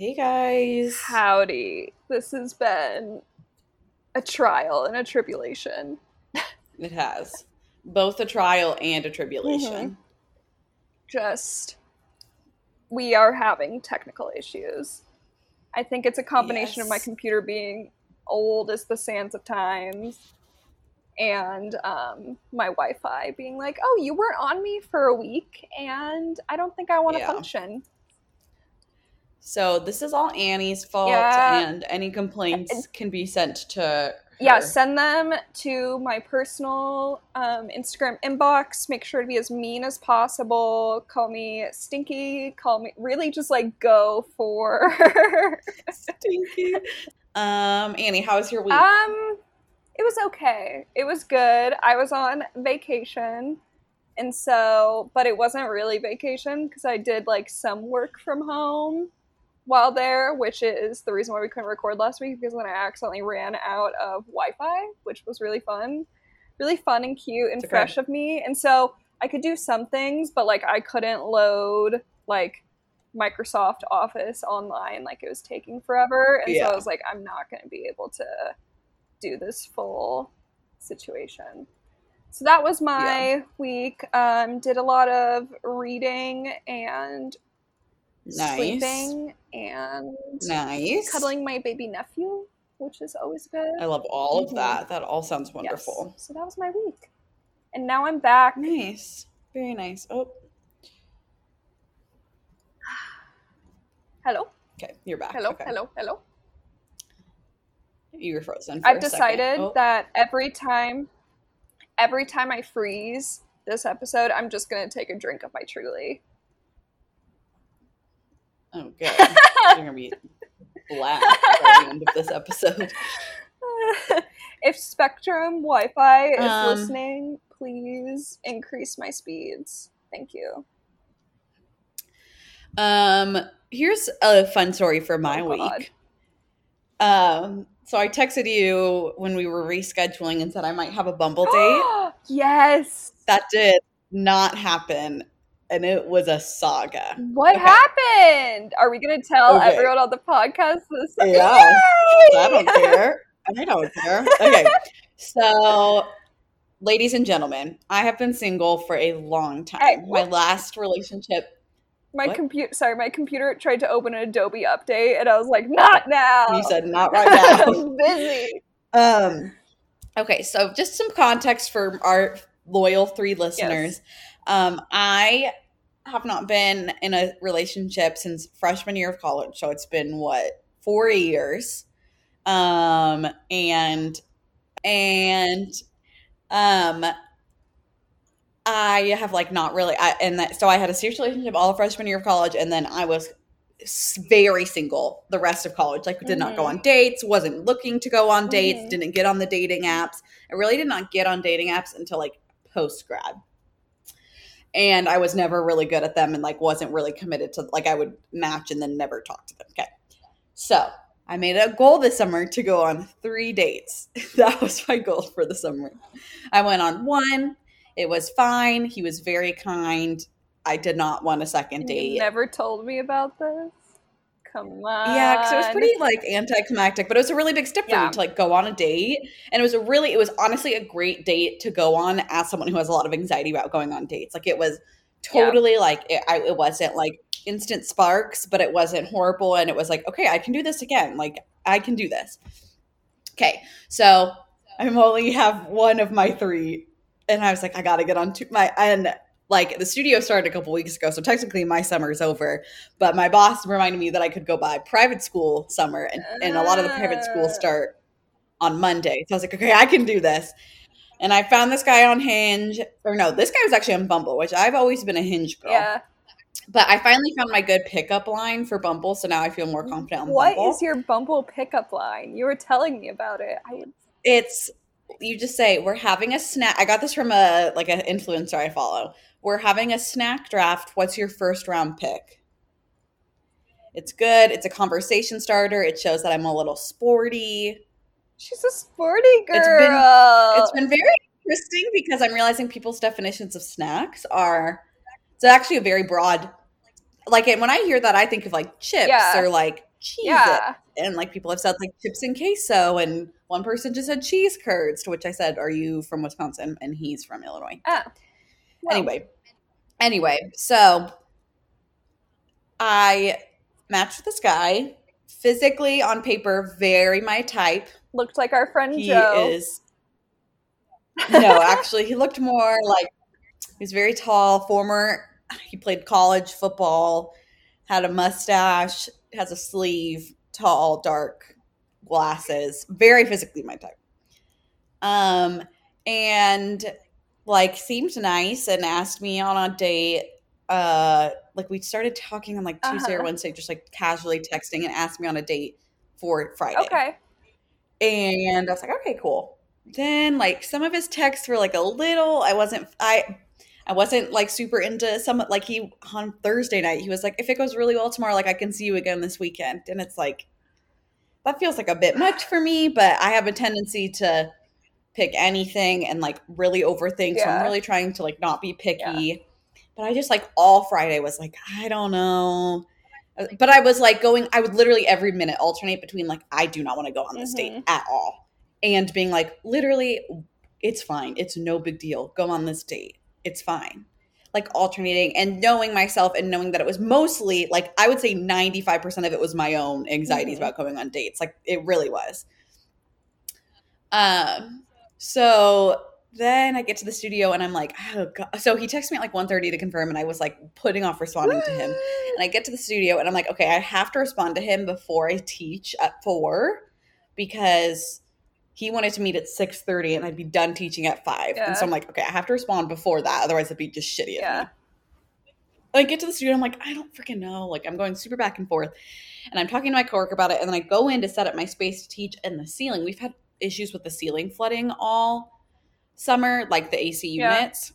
Hey guys. Howdy. This has been a trial and a tribulation. It has both a trial and a tribulation. Just, we are having technical issues. I think it's a combination of my computer being old as the sands of time and um, my Wi Fi being like, oh, you weren't on me for a week and I don't think I want to Yeah. function. So this is all Annie's fault, Yeah. and any complaints can be sent to her. yeah send them to my personal um, instagram inbox make sure to be as mean as possible call me stinky call me really just like go for Stinky. Um, Annie, how was your week? um it was okay it was good i was on vacation and so but it wasn't really vacation because i did like some work from home while there which is the reason why we couldn't record last week because then i accidentally ran out of wi-fi which was really fun really fun and cute and okay. fresh of me and so i could do some things but like i couldn't load like microsoft office online like it was taking forever and so i was like i'm not going to be able to do this full situation. So that was my week. Um, did a lot of reading and nice. sleeping and Nice. cuddling my baby nephew, which is always good. I love all Mhm. of that. That all sounds Yes. wonderful. So that was my week. And now I'm back. Nice. Very nice. Oh, Hello, okay. You're back. hello, Okay. hello, hello. You were frozen. For I've decided Oh, that every time, every time I freeze this episode, I'm just gonna take a drink of my Truly. Oh, good. You're gonna be black by the end of this episode. if Spectrum Wi Fi is Um, listening, please increase my speeds. Thank you. Um, here's a fun story for my Oh, week. Um, so I texted you when we were rescheduling and said I might have a Bumble date. yes. that did not happen, and it was a saga. What Okay. happened? Are we going to tell Okay. everyone on the podcast this? Yeah. Yay! I don't care. I don't care. Okay, so. Ladies and gentlemen, I have been single for a long time. Hey, My last relationship, My computer, sorry, my computer tried to open an Adobe update, and I was like, "Not now." you said not right now. I'm busy. Um, okay, so just some context for our loyal three listeners. Um, I have not been in a relationship since freshman year of college, so it's been what four years. Um, and and um, I have like not really. I and that so I had a serious relationship all of freshman year of college, and then I was very single the rest of college like did not go on dates wasn't looking to go on dates Mhm. didn't get on the dating apps i really did not get on dating apps until like post grad and i was never really good at them and like wasn't really committed to like i would match and then never talk to them okay? So i made a goal this summer to go on three dates. That was my goal for the summer. I went on one. It was fine. He was very kind. I did not want a second date. You never told me about this. Come on. yeah, because it was pretty like anticlimactic, but it was a really big step for Yeah. me to like go on a date, and it was a really, it was honestly a great date to go on as someone who has a lot of anxiety about going on dates. Like it was Yeah. totally like it, I, it wasn't like instant sparks, but it wasn't horrible, and it was like okay, I can do this again. Like I can do this. Okay, so I'm only have one of my three, and I was like, I got to get on to my and. Like the studio started a couple weeks ago, so technically my summer is over but my boss reminded me that I could go by private school summer, and, and a lot of the private schools Ah. start on Monday. So I was like, okay, I can do this. And I found this guy on Hinge, or no, this guy was actually on Bumble, which I've always been a Hinge girl. Yeah. But I finally found my good pickup line for Bumble, so now I feel more confident on What Bumble. is your Bumble pickup line? You were telling me about it. I it's you just say we're having a snack. I got this from a like an influencer I follow. We're having a snack draft. What's your first round pick? It's good. It's a conversation starter. It shows that I'm a little sporty. she's a sporty girl. It's been- It's been very interesting because I'm realizing people's definitions of snacks are it's actually a very broad like and when I hear that I think of like chips Yeah. or like cheese Yeah. And like people have said like chips and queso, and one person just said cheese curds, to which I said, Are you from Wisconsin? And he's from Illinois. Oh. Well, Anyway, anyway, so I matched with this guy. Physically on paper, very my type. looked like our friend He Joe. is no, actually, he looked more like he was very tall. Former, he played college football, had a mustache, has a sleeve, tall, dark glasses, very physically my type. Um, and like seemed nice and asked me on a date. Uh, like we started talking on like Tuesday or Uh-huh. Wednesday, just like casually texting, and asked me on a date for Friday. Okay. And I was like, okay, cool. Then like some of his texts were like a little I wasn't I I wasn't like super into some like he on Thursday night he was like if it goes really well tomorrow like I can see you again this weekend and it's like that feels like a bit much for me but I have a tendency to pick anything and like really overthink so I'm really trying to like not be picky. But I just like all Friday was like I don't know. Uh, but I was like going I would literally every minute alternate between like I do not want to go on this date Mhm. at all and being like literally it's fine. It's no big deal. Go on this date. It's fine. Like alternating and knowing myself and knowing that it was mostly like i would say 95% of it was my own anxieties Mhm. about going on dates. Like it really was. Um so then i get to the studio and i'm like oh god so he texted me at like 1.30 to confirm and i was like putting off responding to him and I get to the studio and I'm like, okay, I have to respond to him before I teach at four because he wanted to meet at six thirty and I'd be done teaching at five. Yeah. And so I'm like, okay, I have to respond before that, otherwise it'd be just shitty of Yeah. me. I get to the studio, I'm like, I don't freaking know. Like I'm going super back and forth. And I'm talking to my coworker about it, and then I go in to set up my space to teach and the ceiling. We've had issues with the ceiling flooding all summer, like the AC Yeah. units.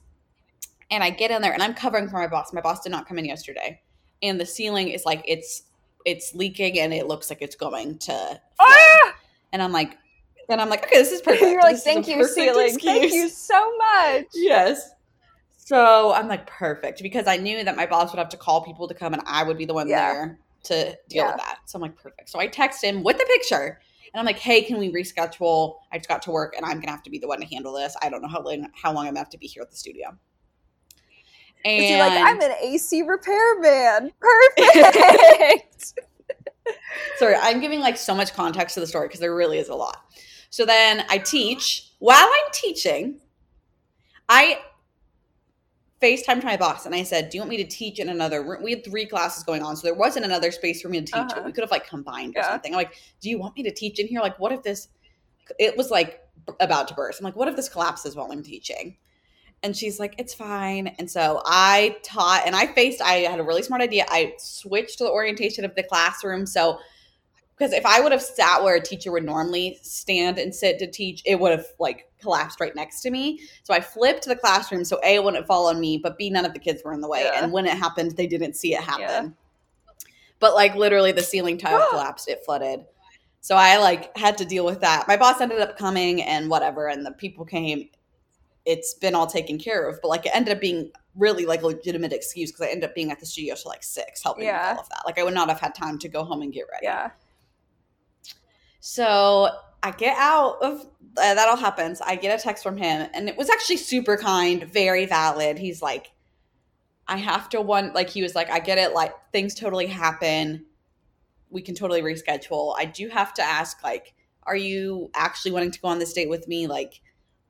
And I get in there and I'm covering for my boss. My boss did not come in yesterday. And the ceiling is like it's it's leaking and it looks like it's going to. Ah! And I'm like and I'm like, okay, this is perfect. You're like, This thank you, ceiling. Thank you so much. Yes. So I'm like, perfect. Because I knew that my boss would have to call people to come and I would be the one Yeah. there to deal Yeah. with that. So I'm like, perfect. So I text him with the picture and I'm like, hey, can we reschedule? I just got to work and I'm going to have to be the one to handle this. I don't know how long, how long I'm going to have to be here at the studio. And he like, I'm an AC repairman. Perfect. sorry, I'm giving like so much context to the story because there really is a lot. So then I teach. While I'm teaching, I FaceTimed my boss and I said, Do you want me to teach in another room? We had three classes going on, so there wasn't another space for me to teach Uh-huh. We could have like combined or something. I'm like, Do you want me to teach in here? Like, what if this it was like about to burst? I'm like, what if this collapses while I'm teaching? And she's like, it's fine. And so I taught and I faced, I had a really smart idea. I switched to the orientation of the classroom. So, because if I would have sat where a teacher would normally stand and sit to teach, it would have like collapsed right next to me. So I flipped the classroom so A, it wouldn't fall on me, but B, none of the kids were in the way. Yeah. And when it happened, they didn't see it happen. Yeah. But like literally the ceiling tile collapsed, it flooded. So I like had to deal with that. My boss ended up coming and whatever, and the people came. It's been all taken care of, but like it ended up being really like a legitimate excuse because I ended up being at the studio till like six, helping Yeah. with all of that. Like I would not have had time to go home and get ready. yeah. So I get out of uh, that all happens. I get a text from him, and it was actually super kind, very valid. He's like, I have to one like he was like, I get it, like things totally happen. We can totally reschedule. I do have to ask, like, are you actually wanting to go on this date with me? Like,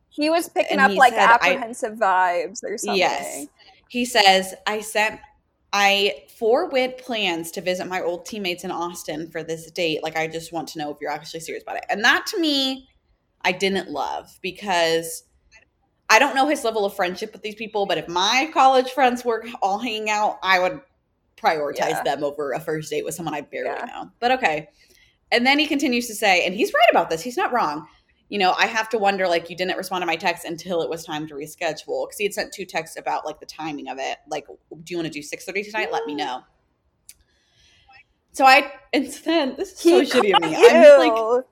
He was picking up he like said, apprehensive vibes or something. Yes. He says, I sent I forwent plans to visit my old teammates in Austin for this date. Like I just want to know if you're actually serious about it. And that to me, I didn't love because I don't know his level of friendship with these people, but if my college friends were all hanging out, I would prioritize Yeah. them over a first date with someone I barely Yeah. know. But okay. And then he continues to say, and he's right about this, he's not wrong you know, I have to wonder like you didn't respond to my text until it was time to reschedule because he had sent two texts about like the timing of it. Like, do you want to do six thirty tonight? Let me know. So I and then this is so He shitty of me. called I'm like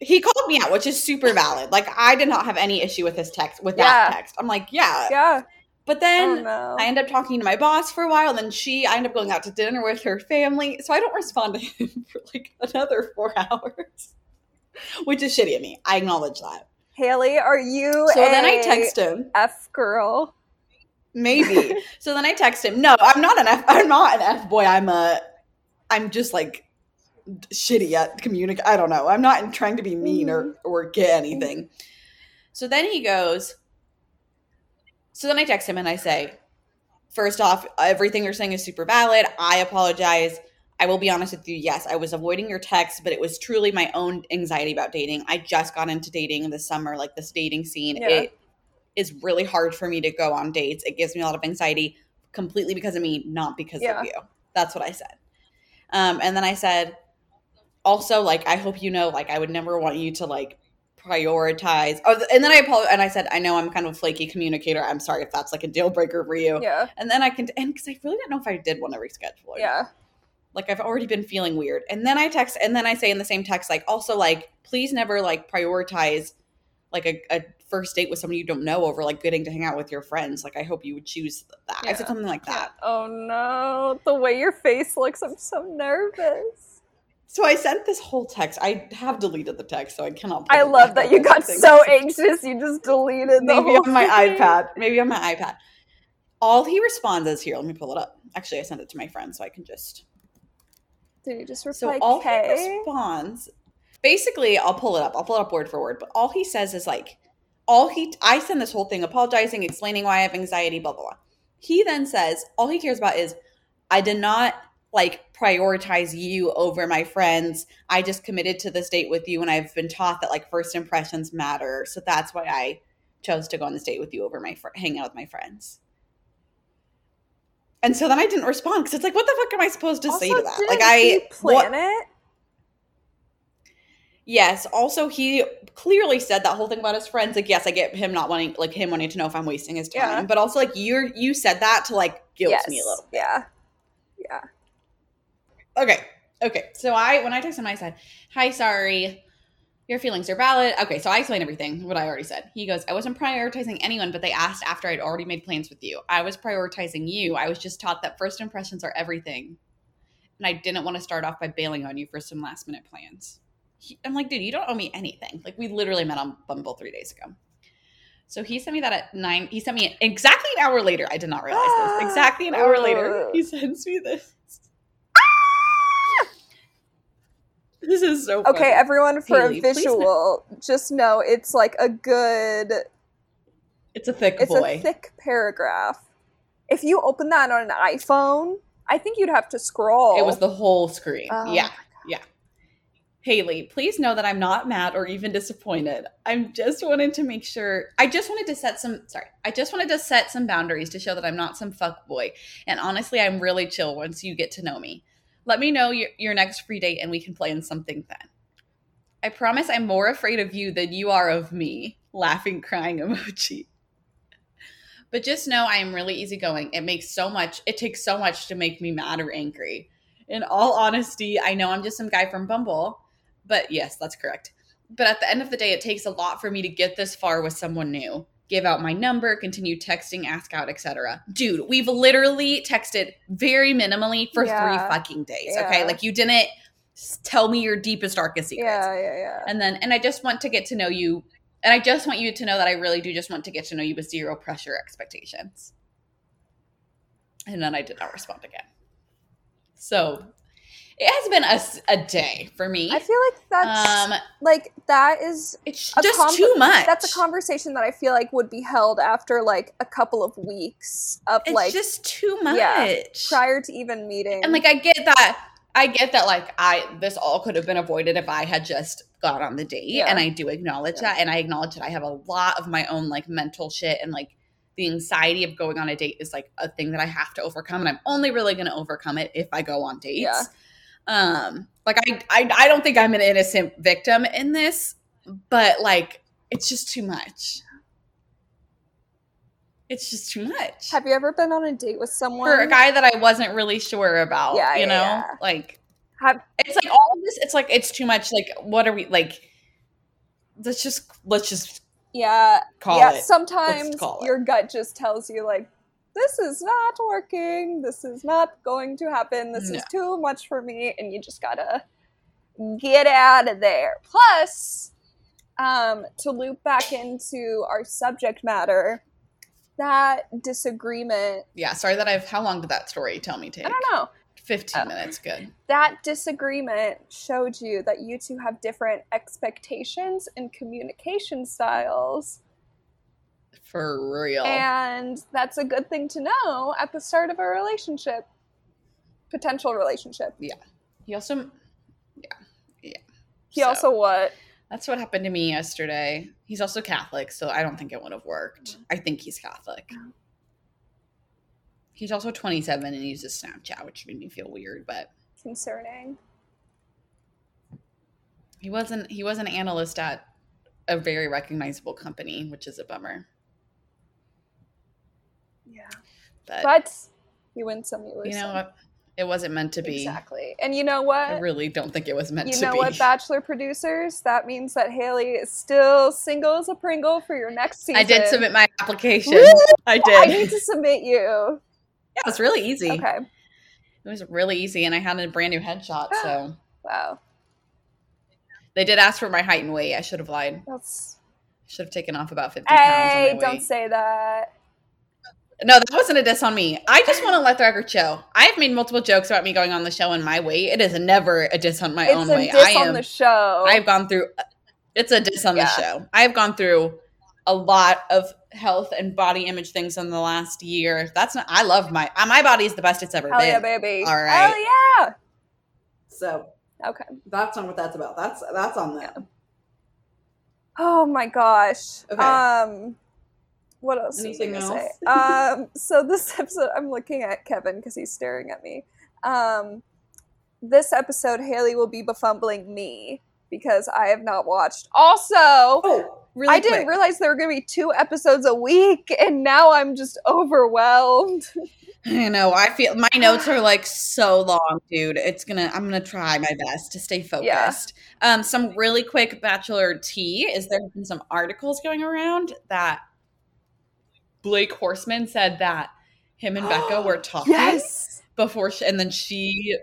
he called me out, which is super valid. Like I did not have any issue with his text with Yeah. that text. I'm like, yeah, yeah. But oh, then oh no. I end up talking to my boss for a while, and then she, I end up going out to dinner with her family. So I don't respond to him for like another four hours, which is shitty of me. I acknowledge that. Haley, are you So then I text him, F girl? maybe. so then I text him, no, I'm not an F, I'm not an F boy. I'm a, I'm just like shitty at communicate. I don't know. I'm not trying to be mean or, mm-hmm. or get anything. So then he goes, so then I text him and I say, first off, everything you're saying is super valid. I apologize. I will be honest with you. Yes, I was avoiding your text, but it was truly my own anxiety about dating. I just got into dating this summer, like this dating scene. Yeah. It is really hard for me to go on dates. It gives me a lot of anxiety completely because of me, not because Yeah. of you. That's what I said. Um, and then I said, also, like, I hope you know, like, I would never want you to like prioritize. Oh, and then I apologize, and I said, I know I'm kind of a flaky communicator. I'm sorry if that's like a deal breaker for you. Yeah. And then I can, and because I really didn't know if I did want to reschedule. Yeah. Like I've already been feeling weird. And then I text, and then I say in the same text, like, also, like, please never like prioritize like a, a first date with someone you don't know over like getting to hang out with your friends. Like, I hope you would choose that. I said something like that. Oh no. The way your face looks, I'm so nervous. So I sent this whole text. I have deleted the text, so I cannot. I love that you got so anxious you just deleted the Maybe on my thing. iPad. Maybe on my iPad. All he responds is here. Let me pull it up. Actually, I sent it to my friend, so I can just. You just So reply all he responds, basically, I'll pull it up. I'll pull it up word for word. But all he says is like, all he. I send this whole thing apologizing, explaining why I have anxiety, blah blah blah. He then says all he cares about is, I did not like prioritize you over my friends. I just committed to this date with you, and I've been taught that like first impressions matter. So that's why I chose to go on this date with you over my fr- hang out with my friends. And so then I didn't respond because it's like, what the fuck am I supposed to say to that? Like I plan it. Yes. Also, he clearly said that whole thing about his friends. Like, yes, I get him not wanting, like, him wanting to know if I'm wasting his time. Yeah. But also, like, you're you said that to like guilt yes. me a little. Yeah. Yeah. Okay. Okay. So I, when I texted him, I said, "Hi, sorry, your feelings are valid." Okay. So I explained everything what I already said. He goes, "I wasn't prioritizing anyone, but they asked after I'd already made plans with you. I was prioritizing you. I was just taught that first impressions are everything, and I didn't want to start off by bailing on you for some last minute plans." He, I'm like, dude, you don't owe me anything. Like, we literally met on Bumble three days ago. So he sent me that at nine. He sent me exactly an hour later. I did not realize this. Exactly an hour later, he sends me this. This is so funny. Okay, everyone, for Haley, a please visual, just know it's like a good, It's a thick it's boy. a thick paragraph. If you open that on an iPhone, I think you'd have to scroll. It was the whole screen. Oh yeah. Yeah. Haley, please know that I'm not mad or even disappointed. I'm just wanted to make sure I just wanted to set some sorry. I just wanted to set some boundaries to show that I'm not some fuck boy. And honestly, I'm really chill once you get to know me. Let me know your, your next free date and we can plan something then. I promise I'm more afraid of you than you are of me. Laughing, crying emoji. But just know I am really easygoing. It makes so much, it takes so much to make me mad or angry. In all honesty, I know I'm just some guy from Bumble, but yes, that's correct. But at the end of the day, it takes a lot for me to get this far with someone new. Give out my number, continue texting, ask out, etc. Dude, we've literally texted very minimally for Yeah. three fucking days. Okay, like you didn't tell me your deepest, darkest secrets yeah, yeah, yeah. and then and i just want to get to know you and i just want you to know that i really do just want to get to know you with zero pressure expectations and then i did not respond again so it has been a, a day for me I feel like that's um like that is it's just conver- too much That's a conversation that I feel like would be held after like a couple of weeks of it's like just too much yeah, prior to even meeting. and like i get that i get that like i this all could have been avoided if i had just got on the date Yeah. and i do acknowledge Yeah. that and i acknowledge that i have a lot of my own like mental shit and like the anxiety of going on a date is like a thing that i have to overcome and i'm only really going to overcome it if i go on dates Yeah. Um like I, I i don't think i'm an innocent victim in this but like it's just too much it's just too much have you ever been on a date with someone? for a guy that I wasn't really sure about. Yeah, you know, yeah. like Have- it's like all of this. It's like it's too much. Like, what are we like? Let's just let's just yeah, call yeah. it. Sometimes call your gut just tells you like this is not working. This is not going to happen. This No. is too much for me. And you just gotta get out of there. Plus, um, to loop back into our subject matter, that disagreement, Yeah, sorry that I've. How long did that story tell me take? I don't know. 15 Oh. minutes, good. that disagreement showed you that you two have different expectations and communication styles. For real. And that's a good thing to know at the start of a relationship, potential relationship. Yeah. He also. Yeah. Yeah. He So, also what? That's what happened to me yesterday. He's also Catholic, so I don't think it would have worked. I think he's Catholic. He's also 27 and he uses Snapchat, which made me feel weird, but Concerning. he wasn't he was an analyst at a very recognizable company, which is a bummer. Yeah. But, But you win some, you lose you know what? It wasn't meant to be. Exactly. And you know what? I really don't think it was meant You to be. You know what, Bachelor producers? That means that Haley is still single as a Pringle for your next season. I did submit my application. I did. I need to submit you. yeah, it was really easy. Okay. It was really easy, and I had a brand new headshot. So Wow. they did ask for my height and weight. I should have lied. That's Should have taken off about 50 pounds. Hey, don't weight. say that. No, that wasn't a diss on me. I just want to let the record show. I've made multiple jokes about me going on the show and my weight. It is never a diss on my It's own a weight. diss I on am. the show. I've gone through. It's a diss on Yeah. the show. I've gone through a lot of health and body image things in the last year. That's not. I love my uh, my body is the best it's ever Hell been. yeah, baby. All right. Hell yeah. So. Okay. that's not what that's about. That's that's on them. Oh my gosh. Okay. Um, what else? Anything was I gonna else? say? um, so this episode, I'm looking at Kevin because he's staring at me. Um, this episode, Haley will be befumbling me because I have not watched. Also, Oh, really? I didn't realize there were going to be two episodes a week, and now I'm just overwhelmed. I know. I feel my notes are like so long, dude. It's gonna. I'm gonna try my best to stay focused. Um, some really quick bachelor tea is there have been some articles going around that Blake Horstmann said that him and Becca were talking Yes. before, she, and then she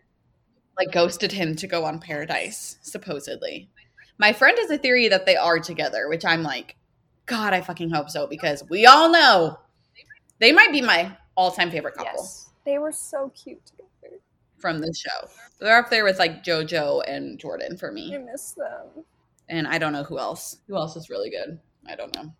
like ghosted him to go on Paradise, supposedly. My friend has a theory that they are together, which I'm like, God, I fucking hope so because we all know they might be my all-time favorite couple Yes. They were so cute together. from the show. They're up there with like JoJo and Jordan for me. I miss them. and I don't know who else. Who else is really good? I don't know.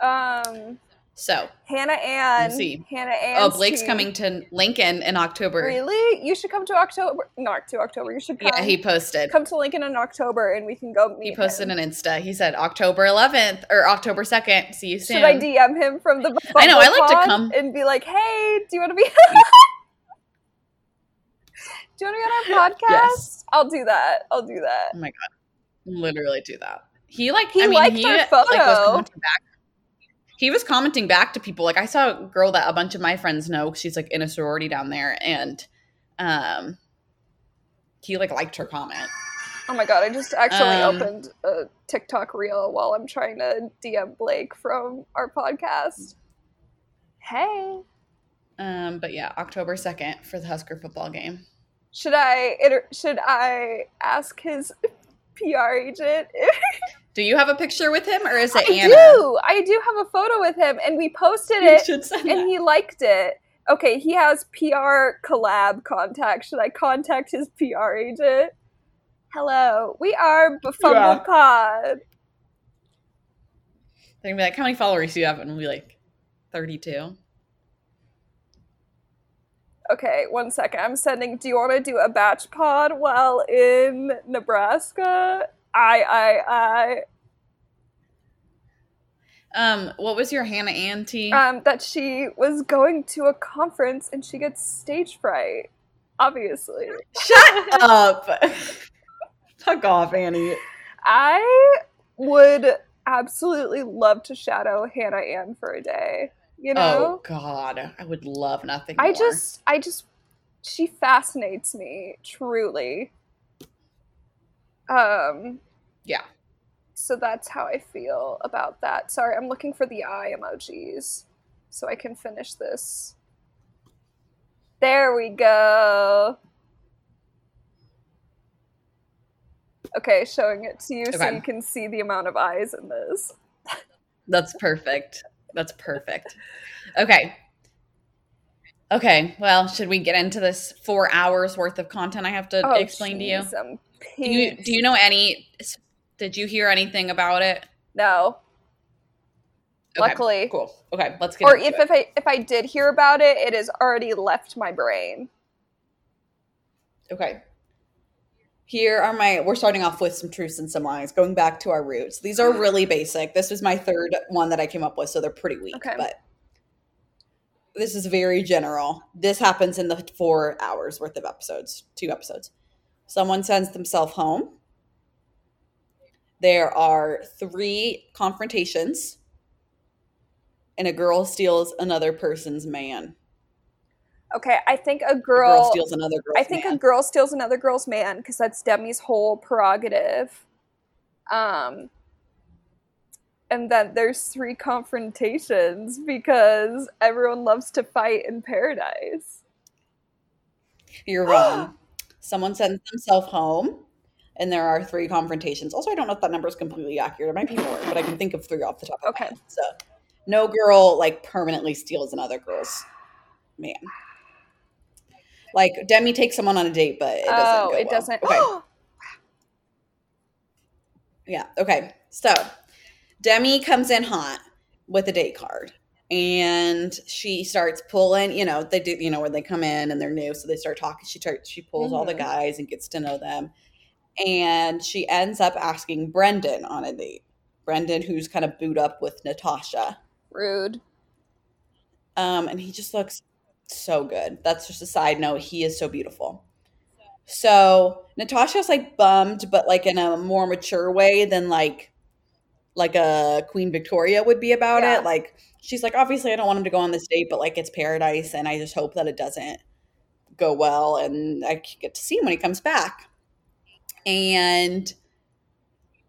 Um, So, Hannah Ann. See. Hannah Ann. oh, Blake's coming to Lincoln in October. Really? You should come to October. Not to October. You should come. Yeah, he posted. come to Lincoln in October, and we can go meet He posted him. an Insta. He said October 11th or October 2nd. See you soon. Should I DM him from the? I know, I like to come. And be like, "Hey, do you want to be? do you want to be on our podcast? Yes. I'll do that. I'll do that. oh my god, literally do that. He like He I mean, liked he our like was photo. back. He was commenting back to people. Like I saw a girl that a bunch of my friends know. She's like in a sorority down there, and um, he like liked her comment. Oh my god! I just actually Um, opened a TikTok reel while I'm trying to DM Blake from our podcast. Hey, Um, but yeah, October second for the Husker football game. should I should I ask his PR agent? Do you have a picture with him, or is it I Anna? do. I do have a photo with him, and we posted You it, should send and that. he liked it. Okay, he has PR collab contact. Should I contact his PR agent? Hello, we are Befumble Yeah. Pod. They're gonna be like, "How many followers do you have?" And we'll be like, 32. Okay, one second. I'm sending. Do you want to do a batch pod while in Nebraska? I, I, Um, what was your Hannah Ann tea? Um, that she was going to a conference and she gets stage fright. Obviously, Shut up! Fuck off, Annie. I would absolutely love to shadow Hannah Ann for a day. You know? Oh God, I would love nothing. I more. just, I just, she fascinates me truly. Um, Yeah. So that's how I feel about that. Sorry, I'm looking for the eye emojis. so I can finish this. There we go. Okay, showing it to you so you can see the amount of eyes in this. That's perfect. That's perfect. Okay. Okay. Well, should we get into this four hours worth of content I have to Oh, explain to you? I'm Do you do you know any? Did you hear anything about it? No. Okay, Luckily. cool. Okay, let's get. Or into if, it. if I if I did hear about it, it has already left my brain. Okay. Here are my, we're starting off with some truths and some lies, going back to our roots. These are really basic. This was my third one that I came up with, so they're pretty weak. Okay. But this is very general. This happens in the four hours worth of episodes, two episodes. Someone sends themselves home. There are three confrontations, and a girl steals another person's man. Okay, I think a A girl. girl steals another girl's I think man. a girl steals another girl's man because that's Demi's whole prerogative. Um, and then there's three confrontations because everyone loves to fight in paradise. You're wrong. Someone sends themselves home, and there are three confrontations. Also, I don't know if that number is completely accurate. It might be more, but I can think of three off the top of Okay. my head. So, no girl like permanently steals another girl's man. Like Demi takes someone on a date, but it doesn't. oh, go it well. doesn't. Okay. Yeah. Okay. So Demi comes in hot with a date card and she starts pulling, you know, they do, you know, where they come in and they're new. So they start talking. She starts, she pulls all the Mhm. guys and gets to know them. And she ends up asking Brendan on a date. Brendan, who's kind of booed up with Natasha. Rude. Um, and he just looks so good. That's just a side note. He is so beautiful. So Natasha's like bummed, but like in a more mature way than like like a Queen Victoria would be about Yeah. it. Like she's like, obviously I don't want him to go on this date, but like it's paradise and I just hope that it doesn't go well and I get to see him when he comes back. And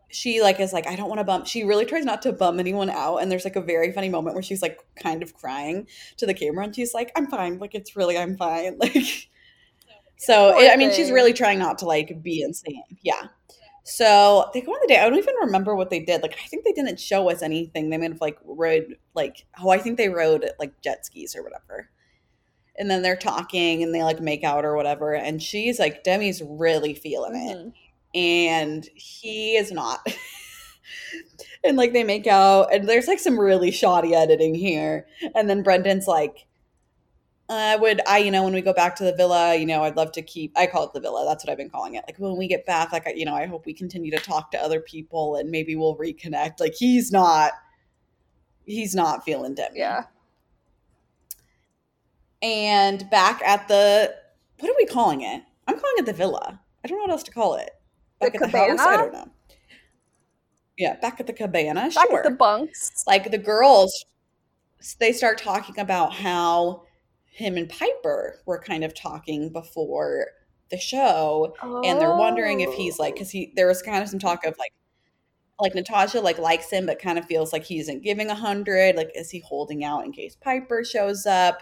she like is like, I don't want to bum. She really tries not to bum anyone out. And there's like a very funny moment where she's like kind of crying to the camera and she's like, I'm fine. Like it's really I'm fine. Like so Poor I mean she's really trying not to like be insane. Yeah. So they go on the date. I don't even remember what they did. Like I think they didn't show us anything. They might have like rode like oh I think they rode like jet skis or whatever. And then they're talking and they like make out or whatever. And she's like Demi's really feeling it Mhm. and he is not. and like they make out, and there's like some really shoddy editing here. And then Brendan's like, I would, I, you know, when we go back to the villa, you know, I'd love to keep, I call it the villa. That's what I've been calling it. Like when we get back, like, I, you know, I hope we continue to talk to other people and maybe we'll reconnect. Like he's not, he's not feeling Demi. Yeah. And back at the, what are we calling it? I'm calling it the villa. I don't know what else to call it. The Back at the house? I cabana? don't know. Yeah, back at the cabana. Back sure. at the bunks. like the girls, they start talking about how him and Piper were kind of talking before the show, and they're wondering if he's like, because he there was kind of some talk of like, like Natasha like likes him, but kind of feels like he isn't giving a hundred. Like, is he holding out in case Piper shows up?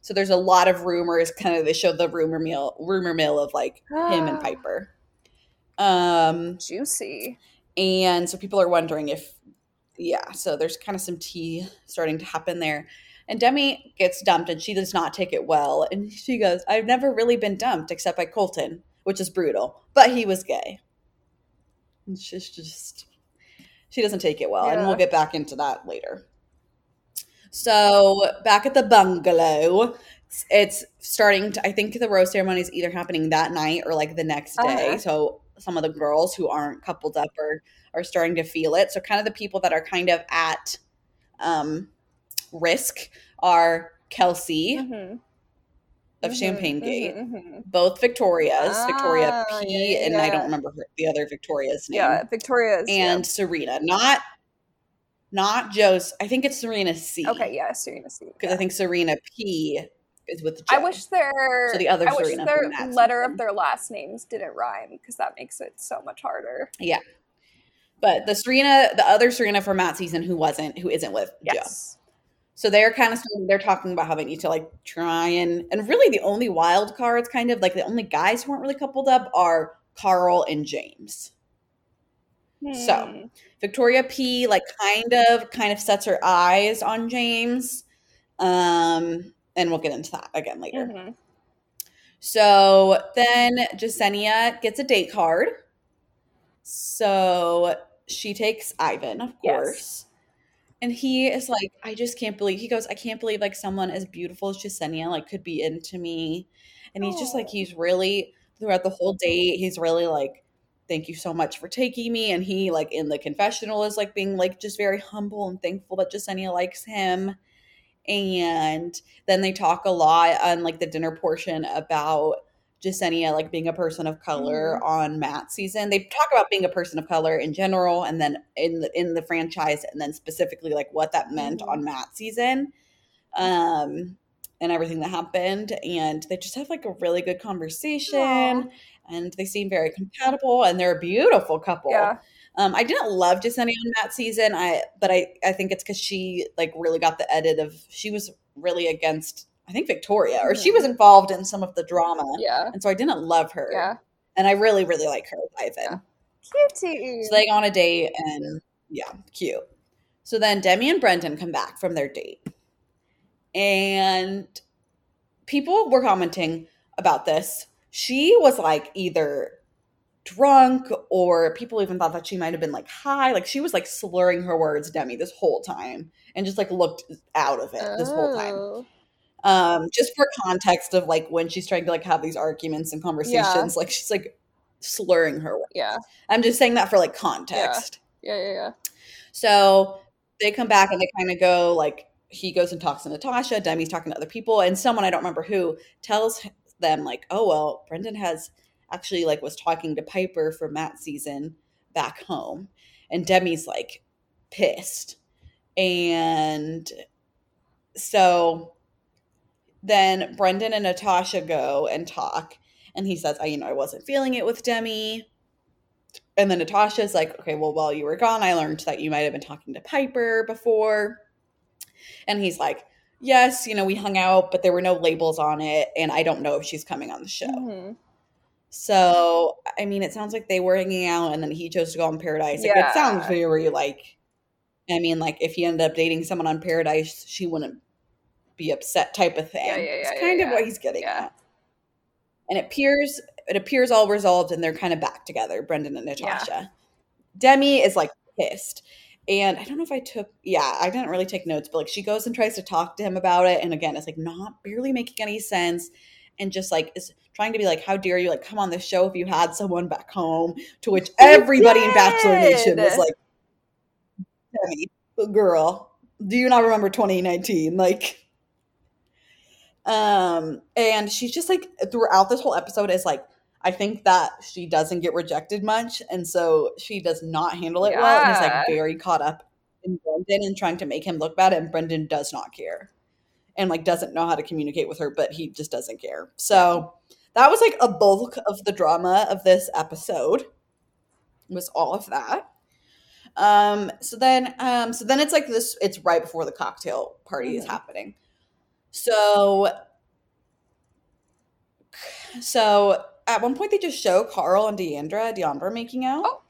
So there's a lot of rumors. Kind of they show the rumor mill, rumor mill of like him and Piper. Um, Juicy. and so people are wondering if, yeah, so there's kind of some tea starting to happen there. And Demi gets dumped and she does not take it well. And she goes, I've never really been dumped except by Colton, which is brutal, but he was gay. And she's just, she doesn't take it well. And we'll get back into that later. So back at the bungalow, it's starting to, I think the rose ceremony is either happening that night or like the next day. Uh-huh. So some of the girls who aren't coupled up are, are starting to feel it. So kind of the people that are kind of at um, risk are Kelsey Mhm. of Mhm, Champagne mhm, Gate, mhm. both Victorias, Victoria Ah, P, yeah, and I don't remember her, the other Victoria's name, Yeah, Victoria's. yeah. and Serena, not not Joe's. I think it's Serena C. Okay, yeah, Serena C. because yeah. I think Serena P is with Joe. I wish their So the other I wish Serena their letter of their last names didn't rhyme because that makes it so much harder. Yeah. But the Serena, the other Serena from Matt season who wasn't, who isn't with Joe. So they're kind of they're talking about how they need to like try and and really the only wild cards, kind of like the only guys who aren't really coupled up are Karl and James. So Hmm. Victoria P like kind of kind of sets her eyes on James. Um and we'll get into that again later. Mhm. So then Jessenia gets a date card. So she takes Ivan, of Yes. And he is like, I just can't believe he goes, I can't believe like someone as beautiful as Jessenia like could be into me. And he's just like oh. he's really throughout the whole date, he's really like, Thank you so much for taking me. And he like in the confessional is like being like just very humble and thankful that Jessenia likes him. And then they talk a lot on like the dinner portion about Jessenia like being a person of color on Matt season. They talk about being a person of color in general, and then in the in the franchise, and then specifically like what that meant Mhm. on Matt season, um, and everything that happened. And they just have like a really good conversation, Aw. and they seem very compatible, and they're a beautiful couple. Yeah. Um, I didn't love Jessenia on Matt season. I but I I think it's because she like really got the edit of she was really against I think Victoria or she was mm-hmm. involved in some of the drama, Yeah. and so I didn't love her. Yeah. and I really really like her with Ivan. Cutie. So they go on a date, and yeah, cute. So then Demi and Brendan come back from their date, and people were commenting about this. She was like either drunk or people even thought that she might have been like high. Like she was like slurring her words, Demi, this whole time and just like looked out of it this whole time. Oh. Um, just for context of like when she's trying to like have these arguments and conversations, like she's like slurring her words. Yeah. I'm just saying that for like context. Yeah. Yeah. Yeah. So they come back and they kind of go like he goes and talks to Natasha, Demi's talking to other people, and someone I don't remember who tells them like, "Oh well, Brendan has actually like was talking to Piper for Matt's season back home," and Demi's like pissed, and so then Brendan and Natasha go and talk, and he says, "I you know I wasn't feeling it with Demi." And then Natasha's like, okay, well, while you were gone, I learned that you might have been talking to Piper before. And he's like, yes, you know, we hung out, but there were no labels on it. And I don't know if she's coming on the show. Mhm. So, I mean, it sounds like they were hanging out and then he chose to go on Paradise. Like, Yeah. it sounds very like, I mean, like if he ended up dating someone on Paradise, she wouldn't be upset type of thing. Yeah, yeah, it's kind yeah, of yeah. what he's getting Yeah. at. And it appears it appears all resolved and they're kind of back together, Brendan and Natasha. Demi is like pissed. And I don't know if I took yeah, I didn't really take notes, but like she goes and tries to talk to him about it. And again, it's like not barely making any sense. And just like is trying to be like, how dare you like come on this show if you had someone back home? To which everybody in Bachelor Nation was like, Demi, girl, do you not remember 2019? Like um, and she's just like throughout this whole episode is like, I think that she doesn't get rejected much, and so she does not handle it well, and is like very caught up in Brendan and trying to make him look bad, and Brendan does not care, and like doesn't know how to communicate with her, but he just doesn't care. So that was like a bulk of the drama of this episode. Was all of that. Um, so then, um, so then it's like this. It's right before the cocktail party is Mhm. happening. So, so at one point they just show Karl and Deandra, Deandra making out. Oh.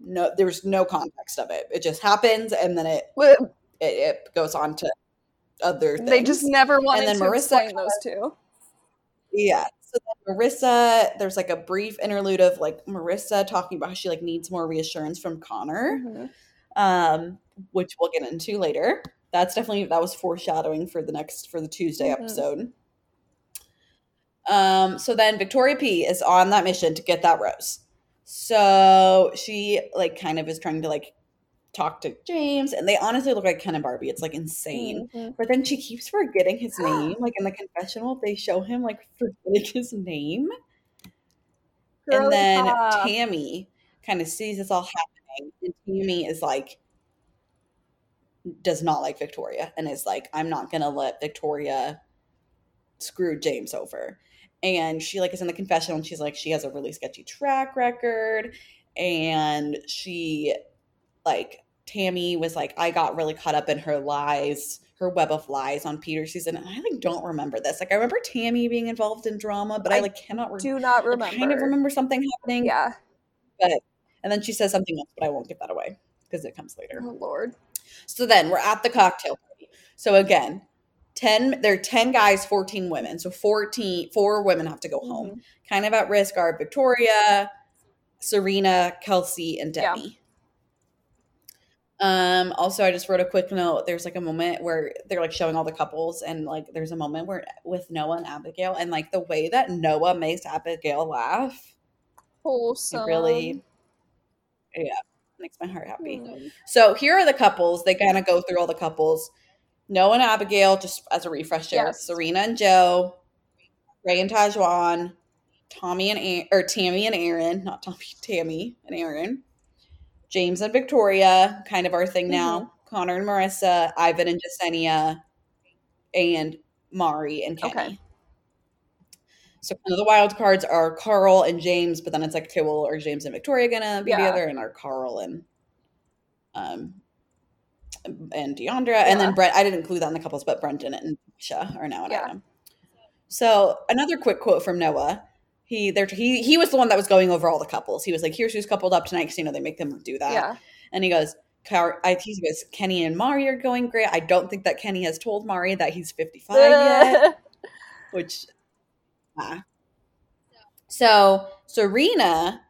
No, there's no context of it. It just happens, and then it Well, it, it goes on to other things. They just never wanted and then to Maurissa explain those two. Yeah. So then Maurissa, there's like a brief interlude of like Maurissa talking about how she like needs more reassurance from Connor, Mhm. um, which we'll get into later. That's definitely that was foreshadowing for the next for the Tuesday Mhm. episode. Um, so then Victoria P is on that mission to get that rose. So she like kind of is trying to like talk to James, and they honestly look like Ken and Barbie. It's like insane. Mhm. But then she keeps forgetting his name. Like in the confessional, they show him like forgetting his name. and then pop. Tammy kind of sees this all happening. And Tammy is like, does not like Victoria and is like, I'm not to let Victoria screw James over. And she like is in the confessional and she's like, she has a really sketchy track record. And she like Tammy was like, I got really caught up in her lies, her web of lies on Peter's season. And I like don't remember this. Like I remember Tammy being involved in drama, but I, I like cannot re- Do not I remember. kind of remember something happening. Yeah. But and then she says something else, but I won't give that away because it comes later. Oh Lord. So then we're at the cocktail party. So again, 10 there are 10 guys, 14 women. So 14 four women have to go home. Mhm. Kind of at risk are Victoria, Serena, Kelsey, and Yeah. Debbie. Um also I just wrote a quick note. There's like a moment where they're like showing all the couples and like there's a moment where with Noah and Abigail and like the way that Noah makes Abigail laugh, Wholesome. really yeah, makes my heart happy. Mm. So here are the couples. They kind of go through all the couples. Noah and Abigail, just as a refresher. Yes. Serena and Joe, Ray and Tahzjuan, Tommy and A- or Tammy and Aaron, not Tommy, Tammy and Aaron. James and Victoria, kind of our thing now. Connor and Maurissa, Ivan and Jessenia, and Mari and Kenny. Okay. So kind of the wild cards are Karl and James, but then it's like, okay, well, are James and Victoria gonna be Yeah. together, and are Karl and um and Deandra, and then Brent. I didn't include that in the couples, but Brendan and Sha are now an Yeah. item. So another quick quote from Noah. He there he he was the one that was going over all the couples. He was like, "Here's who's coupled up tonight," because you know they make them do that. Yeah. And he goes, Car- I, he goes, Kenny and Mari are going great. I don't think that Kenny has told Mari that he's 55 yet which ah. so Serena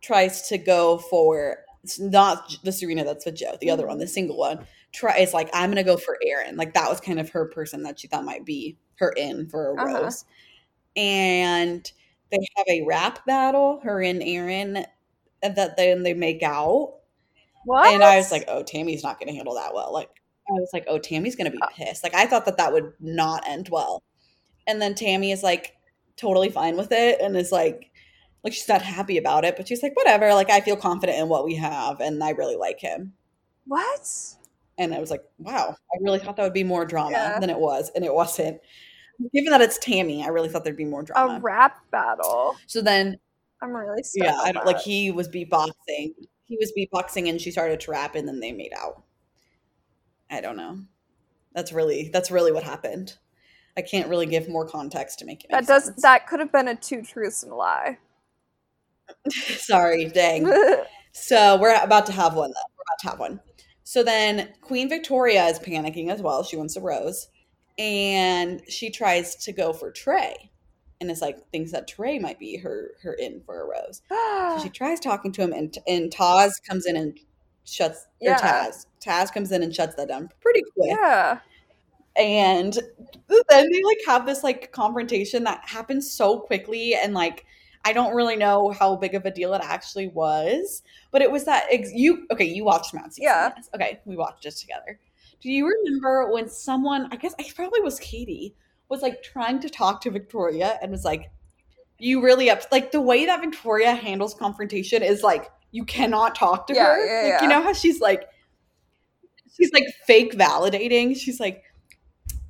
tries to go for it's not the Serena that's with Joe, the other one, the single one. Try is like I'm gonna go for Aaron. Like that was kind of her person that she thought might be her in for a Uh-huh. rose. And they have a rap battle, her and Aaron, that then they make out. what? And I was like, oh, Tammy's not going to handle that well. Like, I was like, oh, Tammy's going to be Uh. pissed. Like, I thought that that would not end well. And then Tammy is like totally fine with it and is like, like she's not happy about it, but she's like, whatever. Like, I feel confident in what we have, and I really like him. what? And I was like, wow, I really thought that would be more drama Yeah. than it was, and it wasn't. Given that it's Tammy, I really thought there'd be more drama. A rap battle. so then I'm really yeah, I don't like he was beatboxing. He was beatboxing and she started to rap and then they made out. I don't know. That's really that's really what happened. I can't really give more context to make it. That Make does sense. that could have been a two truths and a lie. Sorry, dang. So we're about to have one. Though. We're about to have one. So then Queen Victoria is panicking as well. She wants a rose, and she tries to go for Tre, and it's like thinks that Tre might be her her in for a rose. So she tries talking to him, and and Taz comes in and shuts. Or Yeah. Taz, Taz comes in and shuts that down pretty quick. yeah. And then they like have this like confrontation that happens so quickly, and like I don't really know how big of a deal it actually was, but it was that ex- you okay. You watched Mad Season, Yeah. yes. Okay, we watched it together. Do you remember when someone? I guess I probably was Katie was like trying to talk to Victoria and was like, "You really up like the way that Victoria handles confrontation is like you cannot talk to Yeah, her. yeah, like you know how she's like she's like fake validating. She's like,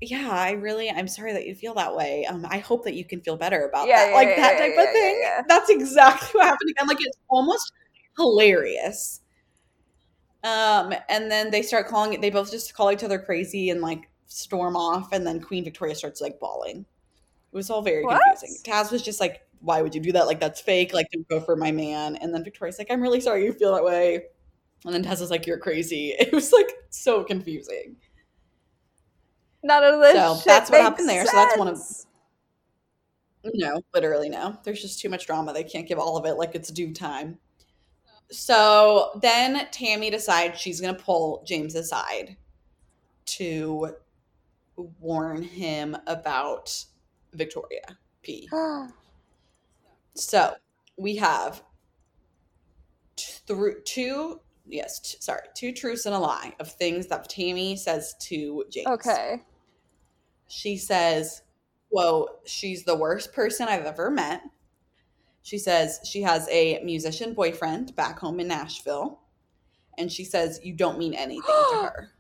yeah, I really, I'm sorry that you feel that way. Um, I hope that you can feel better about Yeah, that, yeah, like yeah, that type of thing. That's exactly what happened again. Like it's almost hilarious. Um, and then they start calling it. They both just call each other crazy and like storm off. And then Queen Victoria starts like bawling. It was all very What? confusing. Taz was just like, "Why would you do that? Like that's fake. Like don't go for my man." And then Victoria's like, "I'm really sorry you feel that way." And then Taz was like, "You're crazy." It was like so confusing. None of this. So, that's what happened there. So that's one of- No, literally no. There's just too much drama. They can't give all of it like it's due time. So then Tammy decides she's going to pull James aside to warn him about Victoria P. So we have through two, yes, t- sorry, two truths and a lie of things that Tammy says to James. okay. She says, quote, she's the worst person I've ever met. She says she has a musician boyfriend back home in Nashville. And she says you don't mean anything to her.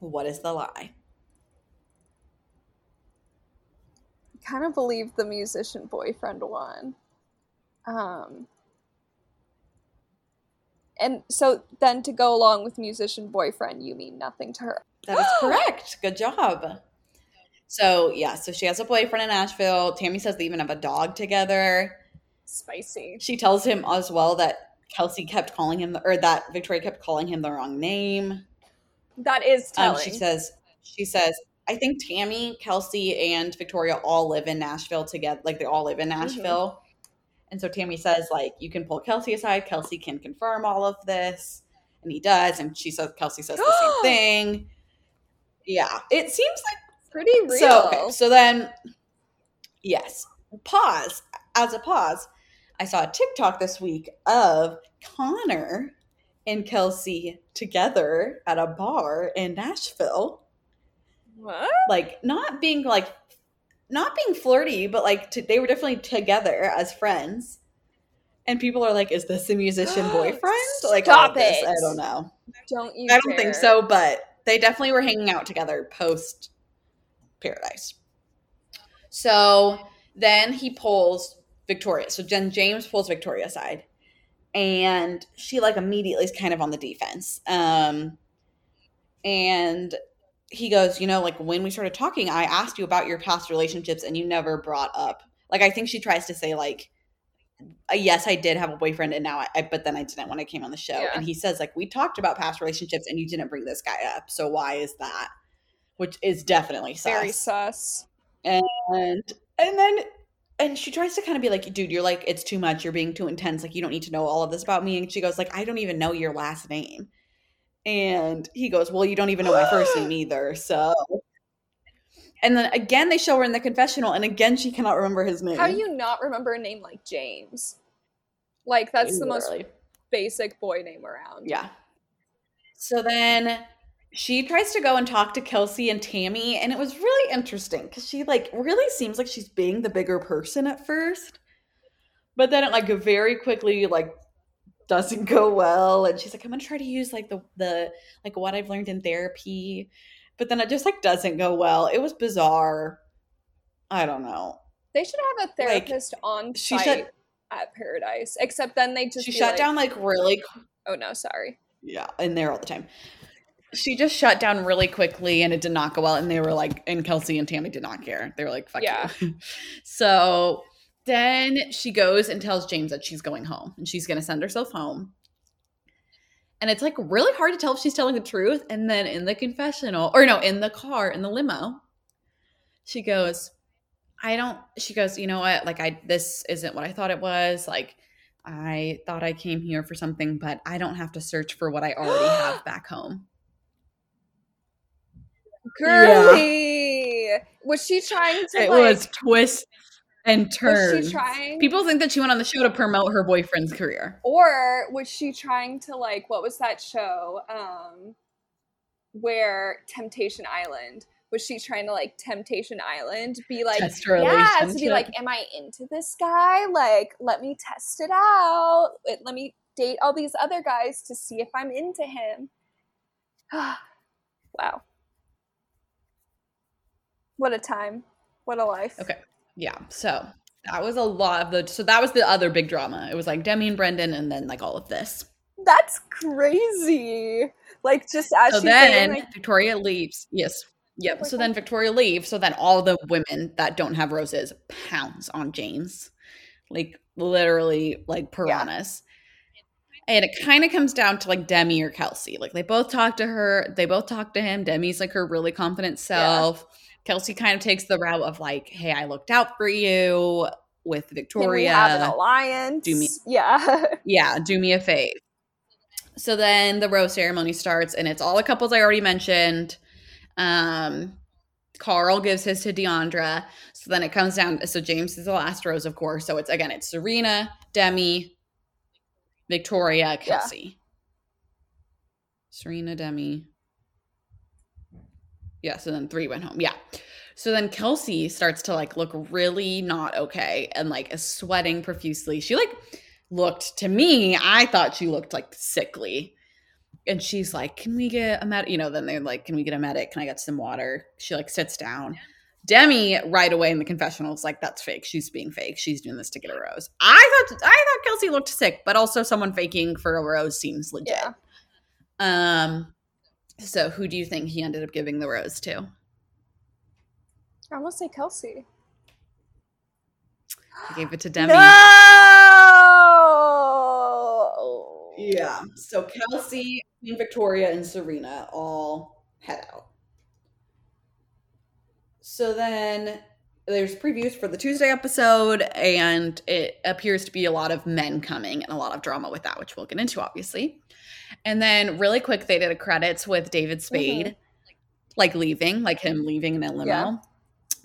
What is the lie? I kind of believe the musician boyfriend one. Um, And so then to go along with musician boyfriend, you mean nothing to her. That is correct. Good job. So yeah, so she has a boyfriend in Nashville. Tammy says they even have a dog together. Spicy. She tells him as well that Kelsey kept calling him, the, or that Victoria kept calling him the wrong name. That is telling. Um, she says, she says, I think Tammy, Kelsey, and Victoria all live in Nashville together. Like they all live in Nashville. And so Tammy says, like, you can pull Kelsey aside. Kelsey can confirm all of this. And he does. And she says, Kelsey says the same thing. Yeah. It seems like Pretty real. so okay, so then yes, pause. As a pause, I saw a TikTok this week of Connor and Kelsey together at a bar in Nashville. what? Like not being like not being flirty, but like t- they were definitely together as friends. And people are like, "Is this a musician boyfriend?" Like, Stop this. it. I don't know. Don't you? I don't think so, but they definitely were hanging out together post Paradise. So then he pulls Victoria. So Jen James pulls Victoria aside, and she like immediately is kind of on the defense. Um, and he goes, you know, like when we started talking, I asked you about your past relationships, and you never brought up. Like I think she tries to say like. Uh, yes, I did have a boyfriend, and now I, I. But then I didn't when I came on the show. Yeah. And he says, like, we talked about past relationships, and you didn't bring this guy up. So why is that? Which is definitely sus. very sus. and and then and she tries to kind of be like, dude, you're like, it's too much. You're being too intense. Like, you don't need to know all of this about me. And she goes, like, I don't even know your last name. And he goes, well, you don't even know my first name either. So. And then again, they show her in the confessional, and again, she cannot remember his name. How do you not remember a name like James? Like that's the most basic boy name around. Yeah. So then she tries to go and talk to Kelsey and Tammy, and it was really interesting because she like really seems like she's being the bigger person at first, but then it like very quickly like doesn't go well, and she's like, I'm gonna try to use like the the like what I've learned in therapy, but then it just like doesn't go well. It was bizarre. I don't know. They should have a Like, therapist on she site shut- at Paradise. Except then they just She shut like, down like really Oh no, sorry. yeah, in there all the time. She just shut down really quickly and it did not go well. And they were like, and Kelsey and Tammy did not care. They were like, fuck Yeah. you. so then she goes and tells James that she's going home and she's going to send herself home. And it's like really hard to tell if she's telling the truth. And then in the confessional, or no, in the car, in the limo, she goes, I don't, she goes, you know what? Like, I, this isn't what I thought it was. Like, I thought I came here for something, but I don't have to search for what I already have back home. Girly. Was she trying to It like was twists and was she trying People think that she went on the show to promote her boyfriend's career. or was she trying to like what was that show? Um where Temptation Island. Was she trying to like Temptation Island be like yeah, to be like, am I into this guy? Like, let me test it out. Let me date all these other guys to see if I'm into him. wow. What a time. What a life. Okay. Yeah. So that was a lot of the. So that was the other big drama. It was like Demi and Brendan, and then like all of this. That's crazy. Like just as so she's saying, then like, Victoria leaves. Yes. Yep. Oh like, So then Victoria leaves. So then all the women that don't have roses pounds on James, like literally like piranhas. And it kind of comes down to like Demi or Kelsey. Like they both talk to her. They both talk to him. Demi's like her really confident self. Kelsey kind of takes the route of like, "Hey, I looked out for you with can Victoria. have an alliance? Do me- Yeah. yeah, do me a favor. So then the rose ceremony starts, and it's all the couples I already mentioned. Um, Karl gives his to Deandra. So then it comes down. So James is the last rose, of course. So it's again, it's Serena, Demi, Victoria, Kelsey. Serena, Demi. Yeah. So then three went home. Yeah. So then Kelsey starts to like look really not okay and like is sweating profusely. She like looked to me, I thought she looked like sickly. And she's like, Can we get a med? You know, then they're like, Can we get a medic? Can I get some water? She like sits down. Demi right away in the confessional is like, "That's fake. She's being fake. She's doing this to get a rose." I thought I thought Kelsey looked sick, but also someone faking for a rose seems legit. Yeah. Um, so who do you think he ended up giving the rose to? I want to say Kelsey. He gave it to Demi. No. Yeah. So Kelsey, Queen Victoria, and Serena all head out. So then there's previews for the Tuesday episode, and it appears to be a lot of men coming and a lot of drama with that, which we'll get into, obviously. And then, really quick, they did a credits with David Spade, like leaving, like him leaving in a limo Yeah.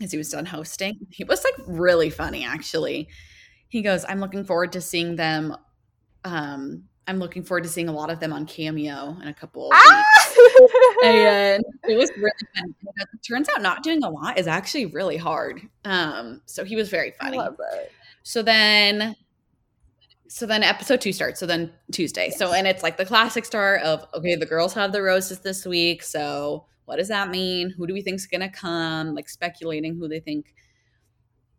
as he was done hosting. He was like really funny, actually. He goes, I'm looking forward to seeing them. Um, I'm looking forward to seeing a lot of them on Cameo in a couple of Ah! weeks. And it was really fun. It turns out not doing a lot is actually really hard. Um, so he was very funny. So then so then episode two starts. So then Tuesday. So and it's like the classic start of okay, the girls have the roses this week. So what does that mean? Who do we think's gonna come? Like speculating who they think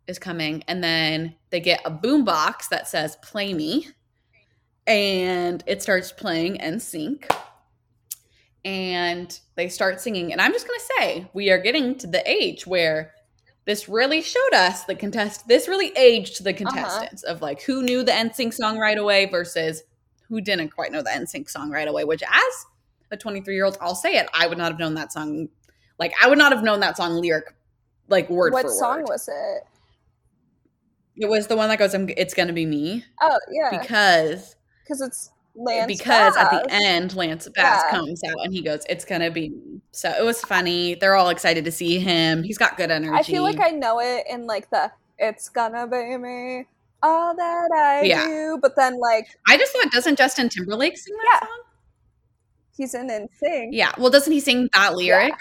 is coming. And then they get a boom box that says play me. And it starts playing NSYNC. And they start singing. And I'm just gonna say, we are getting to the age where this really showed us the contest this really aged the uh-huh. contestants of like who knew the NSYNC song right away versus who didn't quite know the NSYNC song right away which as a 23 year old I'll say it I would not have known that song like I would not have known that song lyric like word what for song was it? it was the one that goes "I'm- it's gonna be me Oh yeah, because because it's Lance. because at the end Lance Bass Yeah. comes out and he goes it's gonna be me so it was funny they're all excited to see him he's got good energy I feel like I know it in like the "It's gonna be me." All that I Yeah. do, but then like I just thought doesn't Justin Timberlake sing that Yeah. song he's in and sing. Yeah. Well, doesn't he sing that lyric?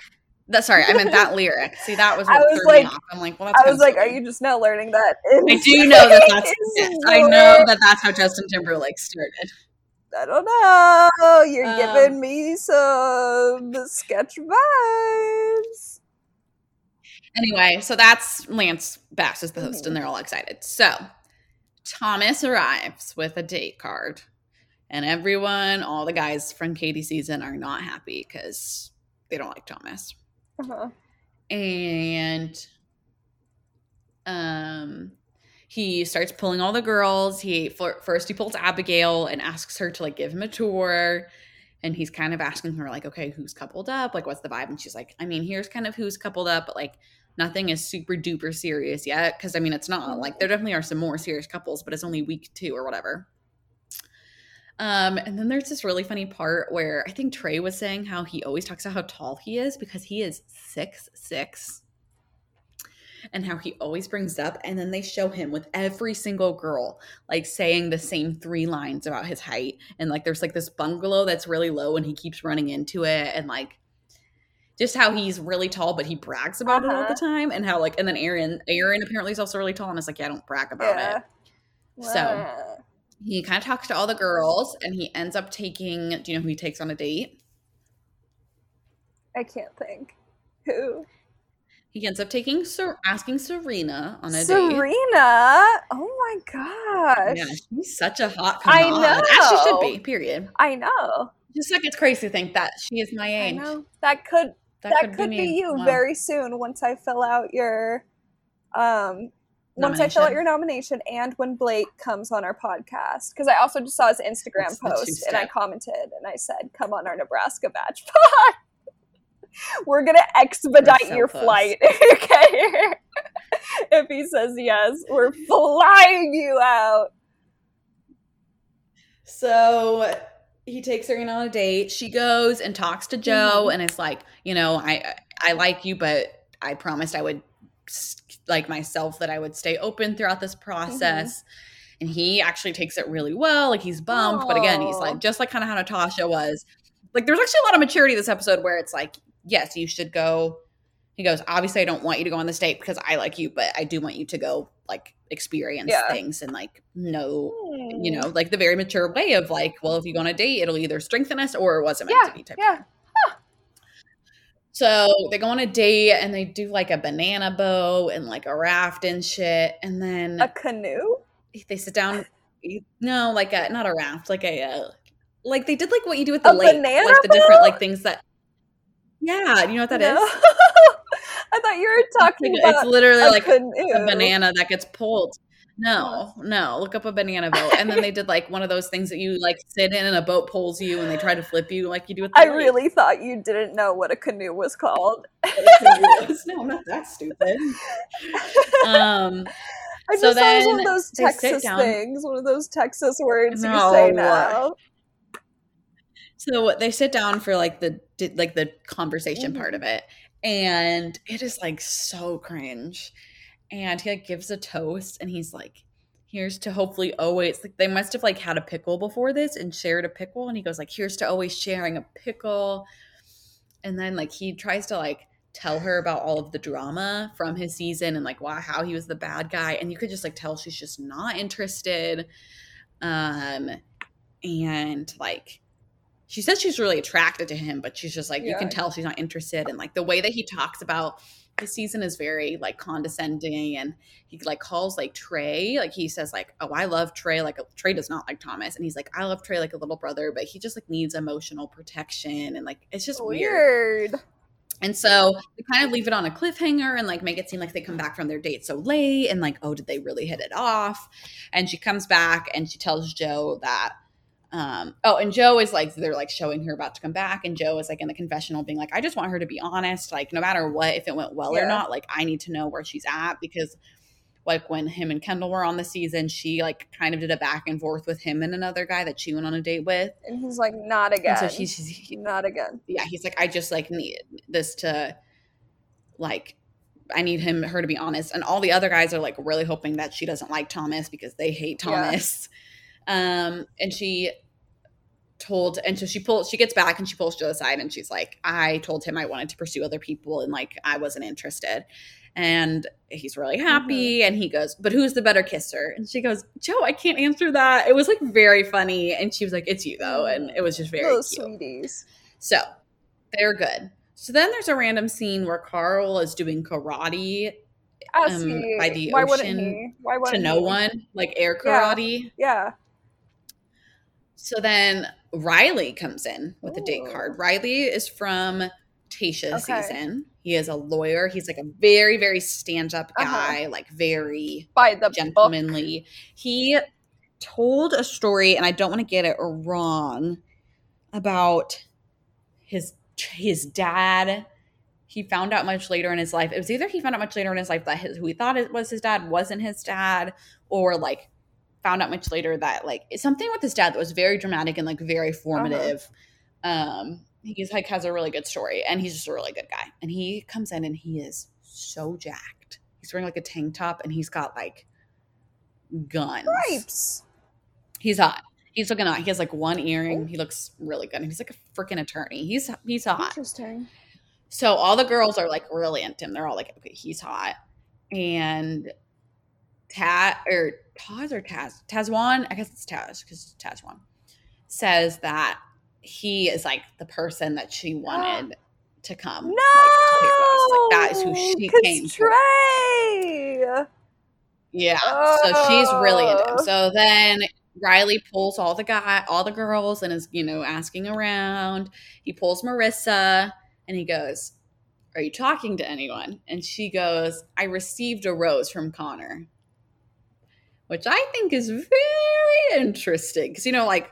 That sorry, I meant that lyric. See, that was I was like-. I'm like, well, that's I was like, "Are you just now learning that?" I do know that that's. NSYNC yes, is I know that that's how Justin Timberlake started. I don't know. You're Um, giving me some sketch vibes. Anyway, so that's Lance Bass is the host, Mhm. and they're all excited. So Thomas arrives with a date card, and everyone, all the guys from Katie season, are not happy because they don't like Thomas. Uh-huh. and um he starts pulling all the girls. He first he pulls abigail and asks her to like give him a tour. And he's kind of asking her like okay who's coupled up? Like what's the vibe? And she's like i mean here's kind of who's coupled up but like nothing is super duper serious yet. Because i mean it's not like there definitely are some more serious couples but it's only week two or whatever. Um, and then there's this really funny part where I think Tre was saying how he always talks about how tall he is because he is six six, and how he always brings up. And then they show him with every single girl like saying the same three lines about his height, and like there's like this bungalow that's really low, and he keeps running into it, and like just how he's really tall, but he brags about it all the Uh-huh. time, and how like and then Aaron Aaron apparently is also really tall, and it's like yeah, I don't brag about Yeah. it. So- He kind of talks to all the girls, and he ends up taking. Do you know who he takes on a date? I can't think. Who? He ends up taking Ser- asking Serena on a date. Serena. Oh my gosh. Yeah, she's such a hot I know. As she should be. Period. I know. Just like it's crazy to think that she is my I age. know. That could that, could, be, me. you Wow. very soon once I fill out your um once I fill out Nomination. your nomination and when Blake comes on our podcast. Because I also just saw his Instagram That's post and I commented and I said, Come on our Nebraska batch pod. We're gonna expedite so your close. flight if you get here. if he says yes, we're flying you out. So he takes Serena on a date. She goes and talks to Joe, Mhm. and it's like, you know, I I like you, but I promised I would like myself that I would stay open throughout this process. And he actually takes it really well. Like he's bummed, but again, he's like just like kind of how Natasha was. Like there's actually a lot of maturity this episode where it's like, yes, you should go. He goes, obviously, I don't want you to go on this date because I like you, but I do want you to go like experience Yeah. things and like know Hmm. you know, like the very mature way of like, well, if you go on a date, it'll either strengthen us or it wasn't meant Yeah, to be type. yeah. So they go on a date and they do like a banana boat and like a raft and shit. And then A canoe? they sit down. No, like a not a raft, like a uh, like they did like what you do with the A lake, like the different like things that. Yeah, you know what that is? No. I thought you were talking It's about It's literally like a banana that gets pulled. No, no. Look up a banana boat, and then they did like one of those things that you like sit in, and a boat pulls you, and they try to flip you, like you do with. The I lake. really thought you didn't know what a canoe was called. no, I'm not that stupid. Um, I So just thought it was one of those Texas things, one of those Texas words you say No. now. So they sit down for like the like the conversation part Mm-hmm. of it, and it is like so cringe. And he like gives a toast, and he's like, "Here's to hopefully always." Like they must have like had a pickle before this and shared a pickle, and he goes like, "Here's to always sharing a pickle." And then like he tries to like tell her about all of the drama from his season and like wow how he was the bad guy, and you could just like tell she's just not interested. Um, and like she says she's really attracted to him, but she's just like you can tell she's not interested. And like the way that he talks about the season is very like condescending, and he like calls like Tre, like he says like, "Oh, I love Tre." Like uh, Tre does not like Thomas, and he's like, "I love Tre like a little brother," but he just like needs emotional protection, and like it's just weird. Weird. And so they kind of leave it on a cliffhanger and like make it seem like they come back from their date so late and like, oh, did they really hit it off? And she comes back and she tells Joe that um oh and Joe is like they're like showing her about to come back and Joe is like in the confessional being like I just want her to be honest like no matter what if it went well or not like I need to know where she's at because like when him and Kendall were on the season she like kind of did a back and forth with him and another guy that she went on a date with And he's like, not and again. so she's he- not again. yeah, he's like, I just like need this to like I need him her to be honest. And all the other guys are like really hoping that she doesn't like Thomas because they hate Yeah. Thomas. Um and she told and so she pulls she gets back and she pulls Joe aside and she's like, I told him I wanted to pursue other people and like I wasn't interested. And he's really happy and he goes, But who's the better kisser? And she goes, Joe, I can't answer that. It was like very funny. And she was like, It's you though. And it was just very cute. sweeties. So they're good. So then there's a random scene where Karl is doing karate Um, by the why ocean he? Why to no he? one, like air Yeah. karate. Yeah. So then Riley comes in with a date card. Riley is from Tayshia's Okay. season. He is a lawyer. He's like a very, very stand up Uh-huh. guy, like very By the book. gentlemanly. He told a story, and I don't want to get it wrong, about his his dad. He found out much later in his life. It was either he found out much later in his life that his, who he thought it was his dad wasn't his dad, or like found out much later that like something with his dad that was very dramatic and like very formative. Um, he's like has a really good story, and he's just a really good guy. And he comes in and he is so jacked. He's wearing like a tank top, and he's got like guns. Stripes. He's hot. He's looking hot. He has like one earring. He looks really good. He's like a freaking attorney. He's he's hot. Interesting. So all the girls are like really into him. They're all like, okay, he's hot. And Tat or Taz or Taz Tahzjuan, I guess it's Taz because Tahzjuan says that he is like the person that she wanted to come. No. like, to Like that is who she came. Tre. Yeah. So she's really into him. Oh. So then Riley pulls all the guy, all the girls, and is you know asking around. He pulls Maurissa, and he goes, "Are you talking to anyone?" And she goes, "I received a rose from Connor," which I think is very interesting because you know, like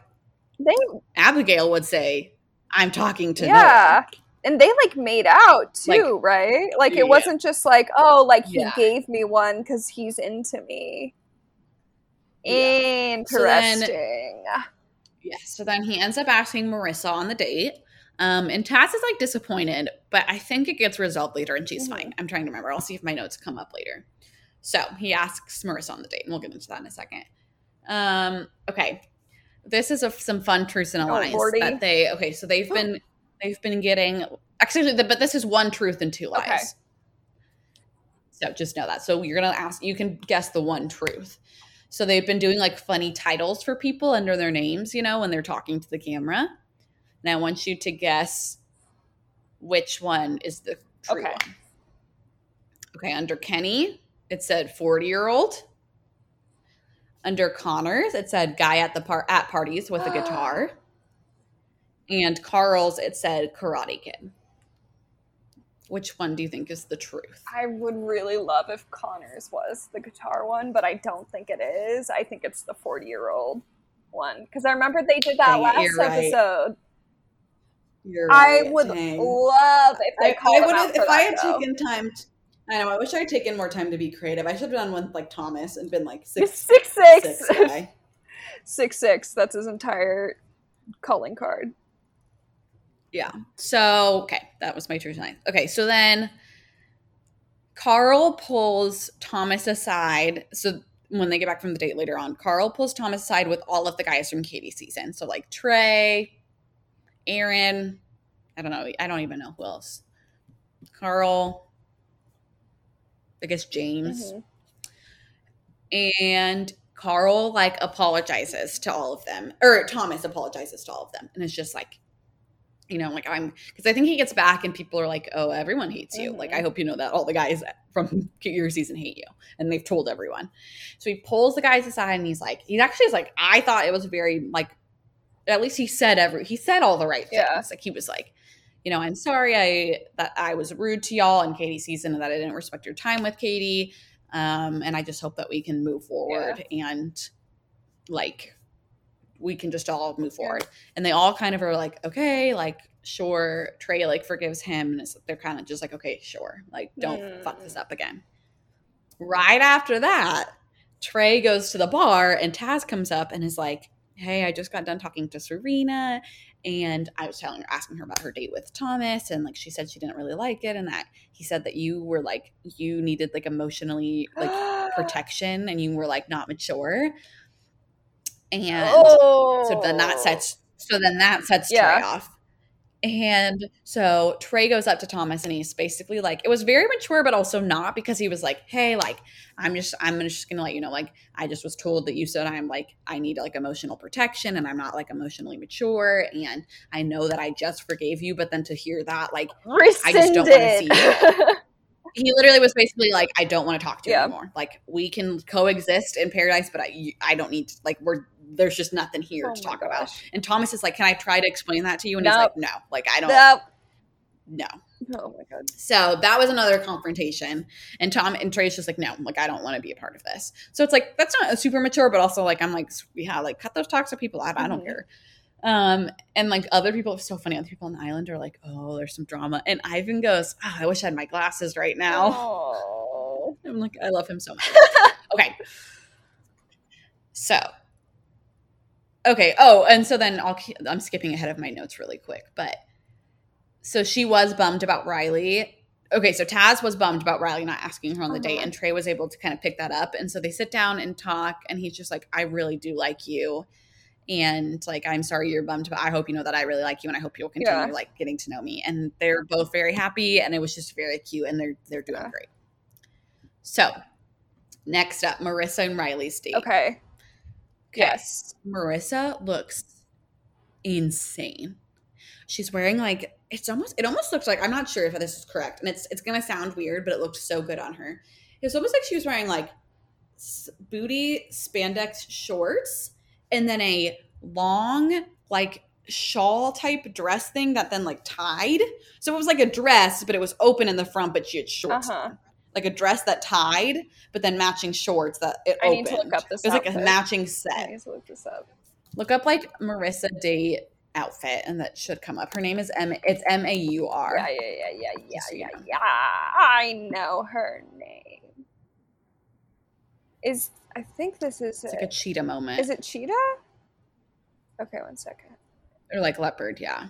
They Abigail would say, "I'm talking to yeah. And they like made out too, Like- right? Like Yeah. it wasn't just like, oh, like he Yeah. gave me one because he's into me. Yeah. So then- Interesting. Yes. So then he ends up asking Maurissa on the date. Um, and Taz is like disappointed, but I think it gets resolved later and she's Mhm. fine. I'm trying to remember. I'll see if my notes come up later. So he asks Maurissa on the date, and we'll get into that in a second. Um, okay. This is a, some fun truths and a Oh, lies that they okay, so they've been they've been getting actually but this is one truth and two lies. Okay. So just know that. So you're gonna ask you can guess the one truth. So they've been doing like funny titles for people under their names, you know, when they're talking to the camera. And I want you to guess which one is the true Okay. one. Okay, under Kenny, it said 40 year old. Under Connors, it said guy at the par- at parties with a guitar. And Karl's, it said karate kid. Which one do you think is the truth? I would really love if Connors was the guitar one, but I don't think it is. I think it's the 40 year old one. Because I remember they did that Dang last right. episode. You're I would dang. love if they I, called I would if I had taken time. To, I know. I wish I had taken more time to be creative. I should have done one like Thomas and been like six Six six six guy. six six. That's his entire calling card. Yeah. So okay, that was my true line. Okay, so then Karl pulls Thomas aside. So when they get back from the date later on, Karl pulls Thomas aside with all of the guys from Katie's season. So like Tre, Aaron, I don't know, I don't even know who else. Karl, I guess James. Mhm. and Karl like apologizes to all of them, or Thomas apologizes to all of them, and it's just like, you know, like I'm because I think he gets back and people are like, oh, everyone hates you. Like I Mhm. hope you know that all the guys from your season hate you, and they've told everyone. So he pulls the guys aside and he's like, he actually is like, I thought it was very like, at least he said every he said all the right things. Yeah. Like he was like. You know, I'm sorry I that I was rude to y'all in Katie season and that I didn't respect your time with Katie um, and I just hope that we can move forward and like we can just all move forward. And they all kind of are like, okay, like sure. Tre like forgives him, and it's, they're kind of just like, okay, sure, like don't fuck this Mm. up again. Right after that, Tre goes to the bar, and Taz comes up and is like, hey, I just got done talking to Serena. And I was telling her, asking her about her date with Thomas, and like she said she didn't really like it, and that he said that you were like you needed like emotionally like protection and you were like not mature. And oh. so then that oh. sets so then that sets Yeah. Tre off. And so Tre goes up to Thomas and he's basically like, it was very mature, but also not because he was like, hey, like, I'm just, I'm just gonna let you know, like, I just was told that you said I'm like, I need like emotional protection and I'm not like emotionally mature. And I know that I just forgave you, but then to hear that, like, I just don't wanna see Rescinded. he literally was basically like, I don't want to talk to you Yeah. anymore. Like, we can coexist in paradise, but I, I don't need to, like, we're, there's just nothing here Oh to talk about. And Thomas is like, Can I try to explain that to you? And he's like, No, like, I don't, That- no. oh my god. So that was another confrontation. And Tom and Tre's just like, no, like I don't want to be a part of this. So it's like that's not super mature, but also like I'm like, yeah, like cut those talks toxic people out. I don't Mhm. care. Um, and like other people, it's so funny. Other people on the island are like, oh, there's some drama. And Ivan goes, oh, I wish I had my glasses right now. Oh. I'm like, I love him so much. okay. So, okay. Oh, and so then I'll I'm skipping ahead of my notes really quick, but so she was bummed about Riley. Okay, so Taz was bummed about Riley not asking her on the date, Uh-huh. and Tre was able to kind of pick that up. And so they sit down and talk, and he's just like, I really do like you. And like, I'm sorry you're bummed, but I hope you know that I really like you, and I hope you'll continue Yeah. like getting to know me. And they're both very happy, and it was just very cute, and they're they're doing Yeah. great. So, next up, Maurissa and Riley's date. Okay. Yes. Maurissa looks insane. She's wearing like it's almost it almost looks like I'm not sure if this is correct, and it's it's gonna sound weird, but it looked so good on her. It's almost like she was wearing like s- booty spandex shorts and then a long like shawl type dress thing that then like tied. So it was like a dress, but it was open in the front, but she had shorts. Uh-huh. Like a dress that tied, but then matching shorts that it I opened. need to look up this It was like a matching set. I need to look this up. Look up like Maurissa date outfit, and that should come up. Her name is M. It's M A U R. Yeah, yeah, yeah, yeah, yeah, yeah, yeah. I know her name. Is I think this is It's it. like a cheetah moment, Is it Cheetah? Okay, one second. or like leopard. Yeah,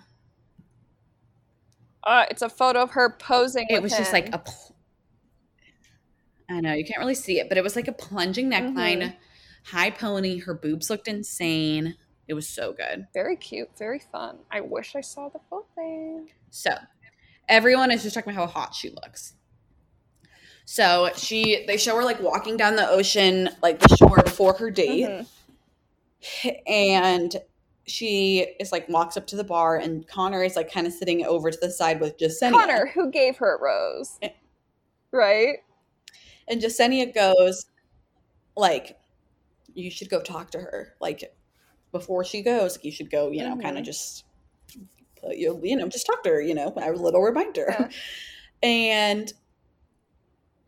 Uh, it's a photo of her posing. it was just like a. Pl- I know you can't really see it, but it was like a plunging neckline, Mhm. high pony. Her boobs looked insane. It was so good. very cute, very fun. I wish I saw the full thing. So everyone is just talking about how hot she looks. So she they show her like walking down the ocean, like the shore before her date. Mhm. and she is like walks up to the bar and Connor is like kind of sitting over to the side with Jessenia. Connor, who gave her a rose, Eh. right? And Jessenia goes, like, you should go talk to her. Like, before she goes, you should go, you know, kind of mm-hmm. just, put you, you know, just talk to her, you know, a little reminder. Yeah. And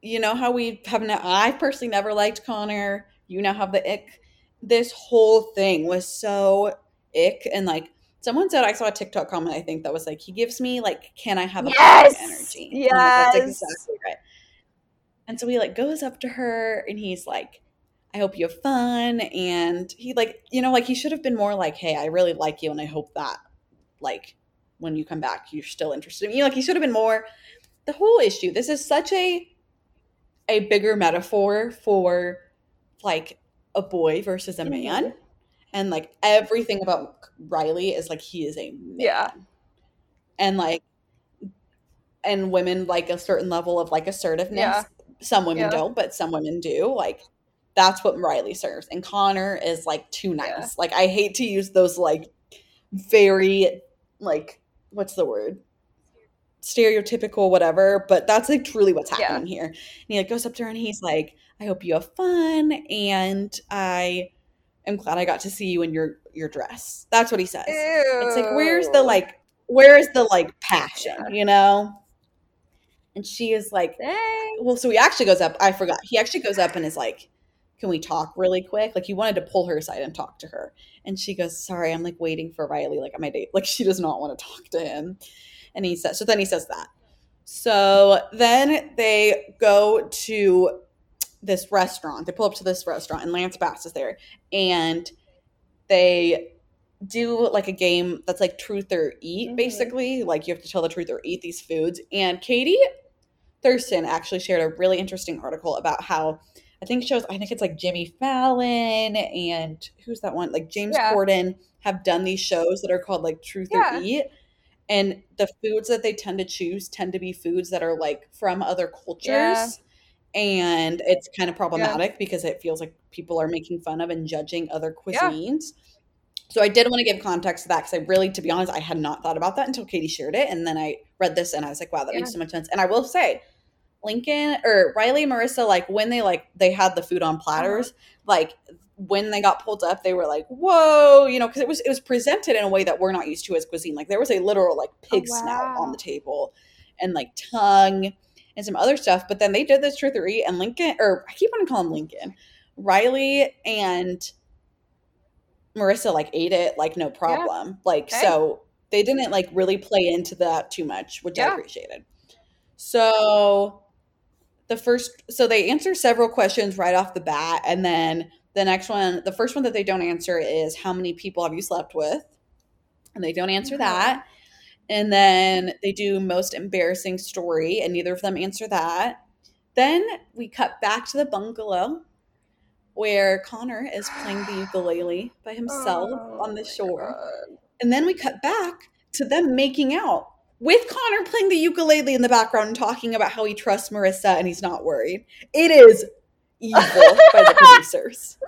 you know how we have, ne- I personally never liked Connor. You now have the ick. This whole thing was so ick. And like, someone said, I saw a TikTok comment, I think, that was like, he gives me, like, can I have a Yes! energy? I'm like, That's Yes! exactly right. And so he like goes up to her and he's like, I hope you have fun. And he like, you know, like he should have been more like, hey, I really like you and I hope that like when you come back, you're still interested in me. Like he should have been more the whole issue. This is such a a bigger metaphor for like a boy versus a man. Mhm. And like everything about Riley is like he is a man. Yeah. And like and women like a certain level of like assertiveness. Yeah. Some women Yeah. don't, but some women do. Like that's what Riley serves. And Connor is like too nice. Yeah. Like I hate to use those like very like what's the word? Stereotypical, whatever, but that's like truly what's Yeah. happening here. And he like goes up to her and he's like, I hope you have fun and I am glad I got to see you in your your dress. That's what he says. It's like where's the like where's the like passion, Yeah. you know? And she is like, Dang. well, so he actually goes up. I forgot. He actually goes up and is like, "Can we talk really quick?" Like he wanted to pull her aside and talk to her, and she goes, "Sorry, I'm like waiting for Riley, like on my date. Like she does not want to talk to him." And he says, so then he says that. So then they go to this restaurant. They pull up to this restaurant, and Lance Bass is there, and they do like a game that's like truth or eat, Mhm. basically. Like you have to tell the truth or eat these foods. And Katie Thurston actually shared a really interesting article about how I think shows I think it's like Jimmy Fallon and who's that one like James Yeah. Corden have done these shows that are called like Truth Yeah. or Eat. And the foods that they tend to choose tend to be foods that are like from other cultures. Yeah. And it's kind of problematic because it feels like people are making fun of and judging other cuisines. So I did want to give context to that because I really, to be honest, I had not thought about that until Katie shared it, and then I read this and I was like, wow, that makes so much sense. And I will say, Lincoln or Riley and Maurissa, like when they like they had the food on platters, Uh-huh. like when they got pulled up, they were like, whoa, you know, because it was it was presented in a way that we're not used to as cuisine. Like there was a literal like pig snout on the table, and like tongue and some other stuff. But then they did this truth or eat, and Lincoln or I keep wanting to call him Lincoln, Riley and Maurissa like ate it like no problem. Like Okay. so they didn't like really play into that too much, which I appreciated. So the first so they answer several questions right off the bat and then the next one the first one that they don't answer is how many people have you slept with? And they don't answer Okay. that. And then they do most embarrassing story and neither of them answer that. Then we cut back to the bungalow where Connor is playing the ukulele by himself Oh on the oh shore. God. And then we cut back to them making out with Connor playing the ukulele in the background and talking about how he trusts Maurissa and he's not worried. It is evil by the producers.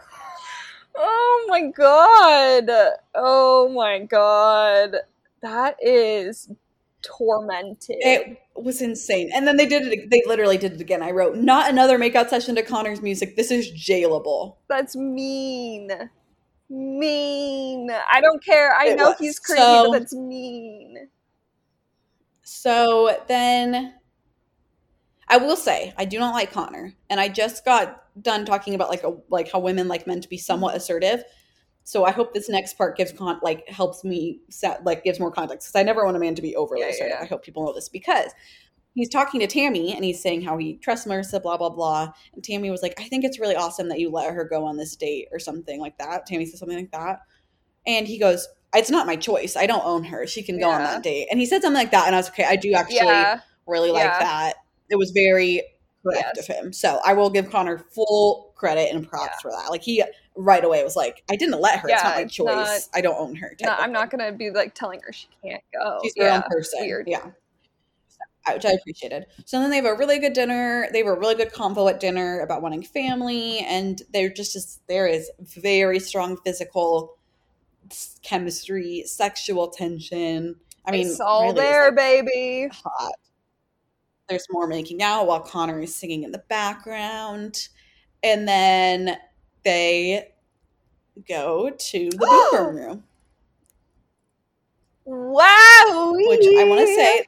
Oh my god. Oh my god. That is tormented. It was insane. And then they did it, they literally did it again. I wrote, not another makeout session to Connor's music. This is jailable. That's mean. Mean. I don't care. I It know was. he's crazy, So- but that's mean. So then I will say I do not like Connor, and I just got done talking about like a like how women like men to be somewhat mm-hmm. assertive. So I hope this next part gives con like helps me set like gives more context because I never want a man to be overly Yeah, yeah, assertive. yeah. I hope people know this because he's talking to Tammy and he's saying how he trusts Maurissa, blah blah blah. And Tammy was like, "I think it's really awesome that you let her go on this date or something like that." Tammy said something like that, and he goes, "It's not my choice. I don't own her. She can go on that date." And he said something like that, and I was okay. I do actually yeah. really like Yeah. that. It was very correct Yes. of him. So I will give Connor full credit and props Yeah. for that. Like he right away was like, I didn't let her. it's not my it's choice. not- I don't own her. type No, of I'm not gonna be like telling her she can't go. She's her yeah. own person. Weird. Yeah. Which I appreciated. So then they have a really good dinner. They have a really good convo at dinner about wanting family, and they're just, just there is very strong physical chemistry, sexual tension. I mean, it's all is, there, like, baby. hot. There's more making out while Connor is singing in the background. And then they go to the boom room Wow. which I want to say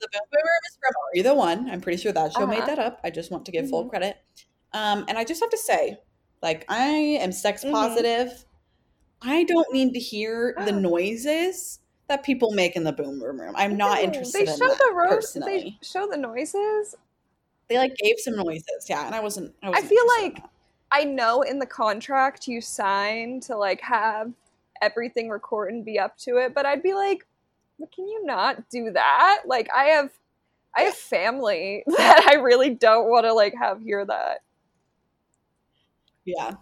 the boom boom room is from Are You the One? I'm pretty sure that show made Uh-huh. that up. I just want to give full Mhm. credit. Um, and I just have to say, like, I am sex Mhm. positive. I don't need to hear the ah. noises that people make in the boom boom room. I'm not interested They in show that the roast. They show the noises. They like gave some noises, yeah, and I wasn't. I, I wasn't feel like. I know in the contract you sign to like have everything record and be up to it, but I'd be like, but can you not do that? Like I have I have family that I really don't want to like have hear that. Yeah.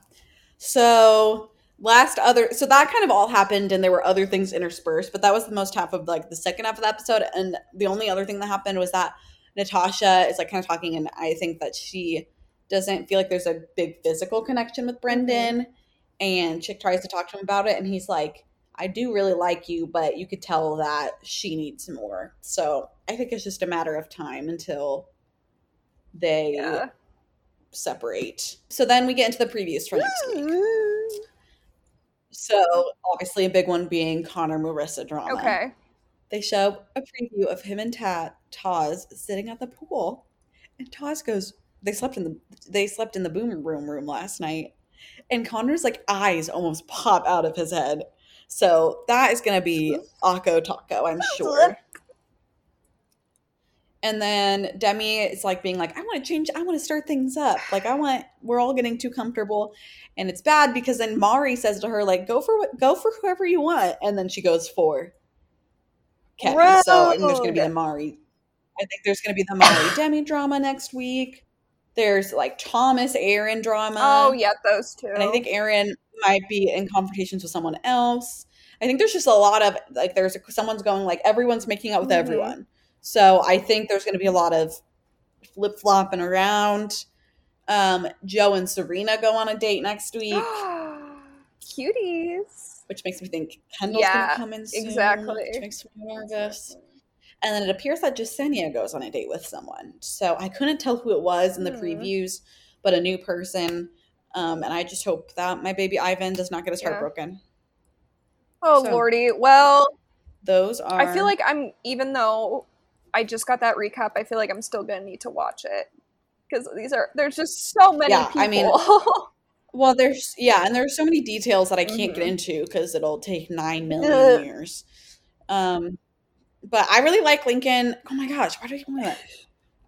So last other so that kind of all happened and there were other things interspersed, but that was the most half of like the second half of the episode. And the only other thing that happened was that Natasha is like kind of talking and I think that she doesn't feel like there's a big physical connection with Brendan. And Chick tries to talk to him about it and he's like, I do really like you, but you could tell that she needs more. So I think it's just a matter of time until they Yeah. separate. So then we get into the previews for next week. So obviously a big one being Connor Maurissa drama. Okay. They show a preview of him and Tat Taz sitting at the pool. And Taz goes, They slept in the they slept in the boom room room last night. And Connor's like eyes almost pop out of his head. So that is gonna be Akko Taco, I'm sure. And then Demi is like being like, I want to change, I want to start things up. Like I want we're all getting too comfortable. And it's bad because then Mari says to her, like, go for what go for whoever you want. And then she goes for Kevin. So I think there's gonna be the Mari. I think there's gonna be the Mari Demi drama next week. There's like Thomas Aaron drama. Oh yeah, those two. And I think Aaron might be in confrontations with someone else. I think there's just a lot of like there's someone's going like everyone's making out with Mhm. everyone. So I think there's going to be a lot of flip flopping around. Um, Joe and Serena go on a date next week, cuties. which makes me think Kendall's going to come in soon, exactly. Which makes me nervous. And then it appears that Jessenia goes on a date with someone. So I couldn't tell who it was in the Hmm. previews, but a new person. Um, and I just hope that my baby Ivan does not get his heart broken. Oh So- lordy. Well, Those are. I feel like I'm even though I just got that recap, I feel like I'm still gonna need to watch it because these are there's just so many Yeah, people. I mean, Well, there's yeah, and there's so many details that I can't get Mhm. into because it'll take nine million Ugh. years. Um, but I really like Lincoln. Oh my gosh, why do I keep that?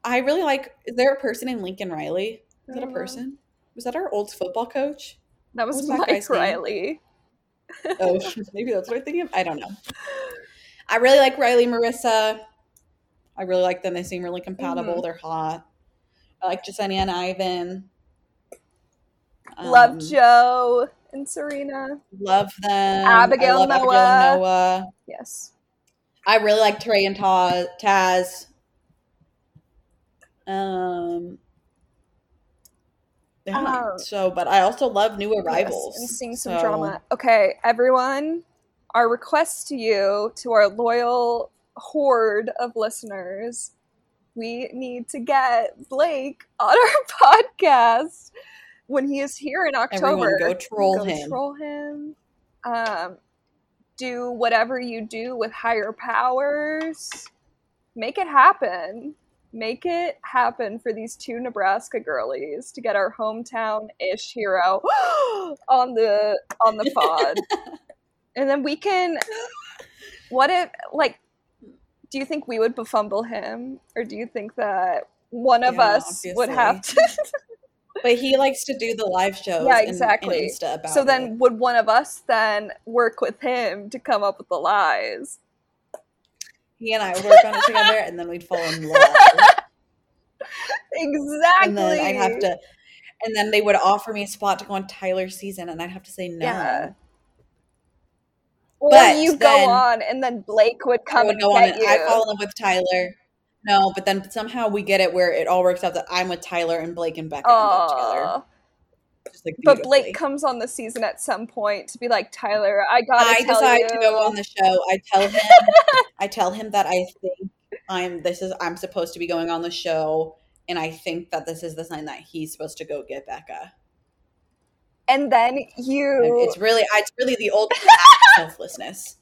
I really like. Is there a person named Lincoln Riley? Is that a know. person? Was that our old football coach? that was that Mike name? Riley. Oh, maybe that's what I'm thinking of. I don't know. I really like Riley, Maurissa. I really like them. They seem really compatible. Mhm. They're hot. I like Jessenia and Ivan. Love Um, Joe and Serena. Love them. Abigail love Abigail Noah. and Noah. Yes. I really like Tre and Ta- Taz. Um, Um, so, but I also love new arrivals. Yes, and seeing some So, drama. Okay, everyone, our request to you, to our loyal horde of listeners, we need to get Blake on our podcast when he is here in October. Everyone go troll Go him. Troll him. Um, do whatever you do with higher powers. Make it happen. Make it happen for these two Nebraska girlies to get our hometown ish hero on the on the pod. and then we can what if like do you think we would befumble him? Or do you think that one of Yeah, us would have to But he likes to do the live shows. Yeah, and- and exactly. Insta about So it. then would one of us then work with him to come up with the lies? he and I would work on it together, and then we'd fall in love. Exactly. and then I'd have to, and then they would offer me a spot to go on Tyler's season, and I'd have to say no. Yeah. Or But you go on and then Blake would come would and go on get and you. I fall in love with Tyler. No, but then somehow we get it where it all works out that I'm with Tyler and Blake and Becca up together. Like, but. Blake comes on the season at some point to be like, Tyler, I gotta I decide you. to go on the show. I tell him, I tell him that I think I'm. This is I'm supposed to be going on the show, and I think that this is the sign that he's supposed to go get Becca. and then you It's really, it's really the old. selflessness.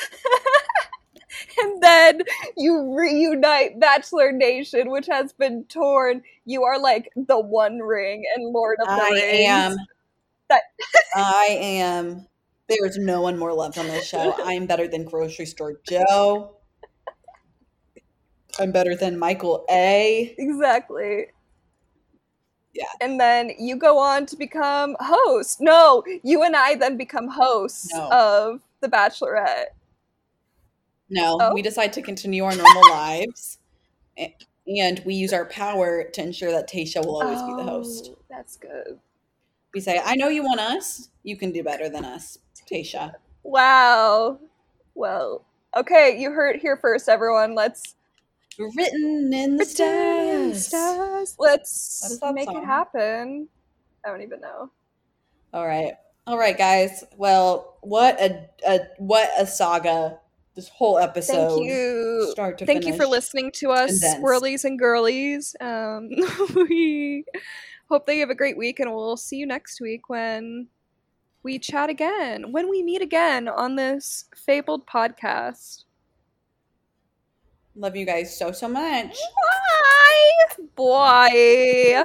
and then you reunite Bachelor Nation, which has been torn. You are like the One Ring and Lord of the Rings. I Rings. am. That- I am. There's no one more loved on this show. I'm better than Grocery Store Joe. I'm better than Michael A. Exactly. Yeah. And then you go on to become host. No, you and I then become hosts No. of The Bachelorette. No, Oh. we decide to continue our normal lives, and we use our power to ensure that Tayshia will always be the host. Oh, That's good. We say, "I know you want us. You can do better than us, Tayshia." Wow. Well, okay, you heard here first, everyone. Let's Written in the stars. stars. Let's make song? it happen. I don't even know. All right, all right, guys. Well, what a, a what a saga! This whole episode. Thank you. Start to Thank you for listening to us, condensed. and girlies. Um, we hope that you have a great week, and we'll see you next week when we chat again, when we meet again on this fabled podcast. Love you guys so so much. Bye. Bye.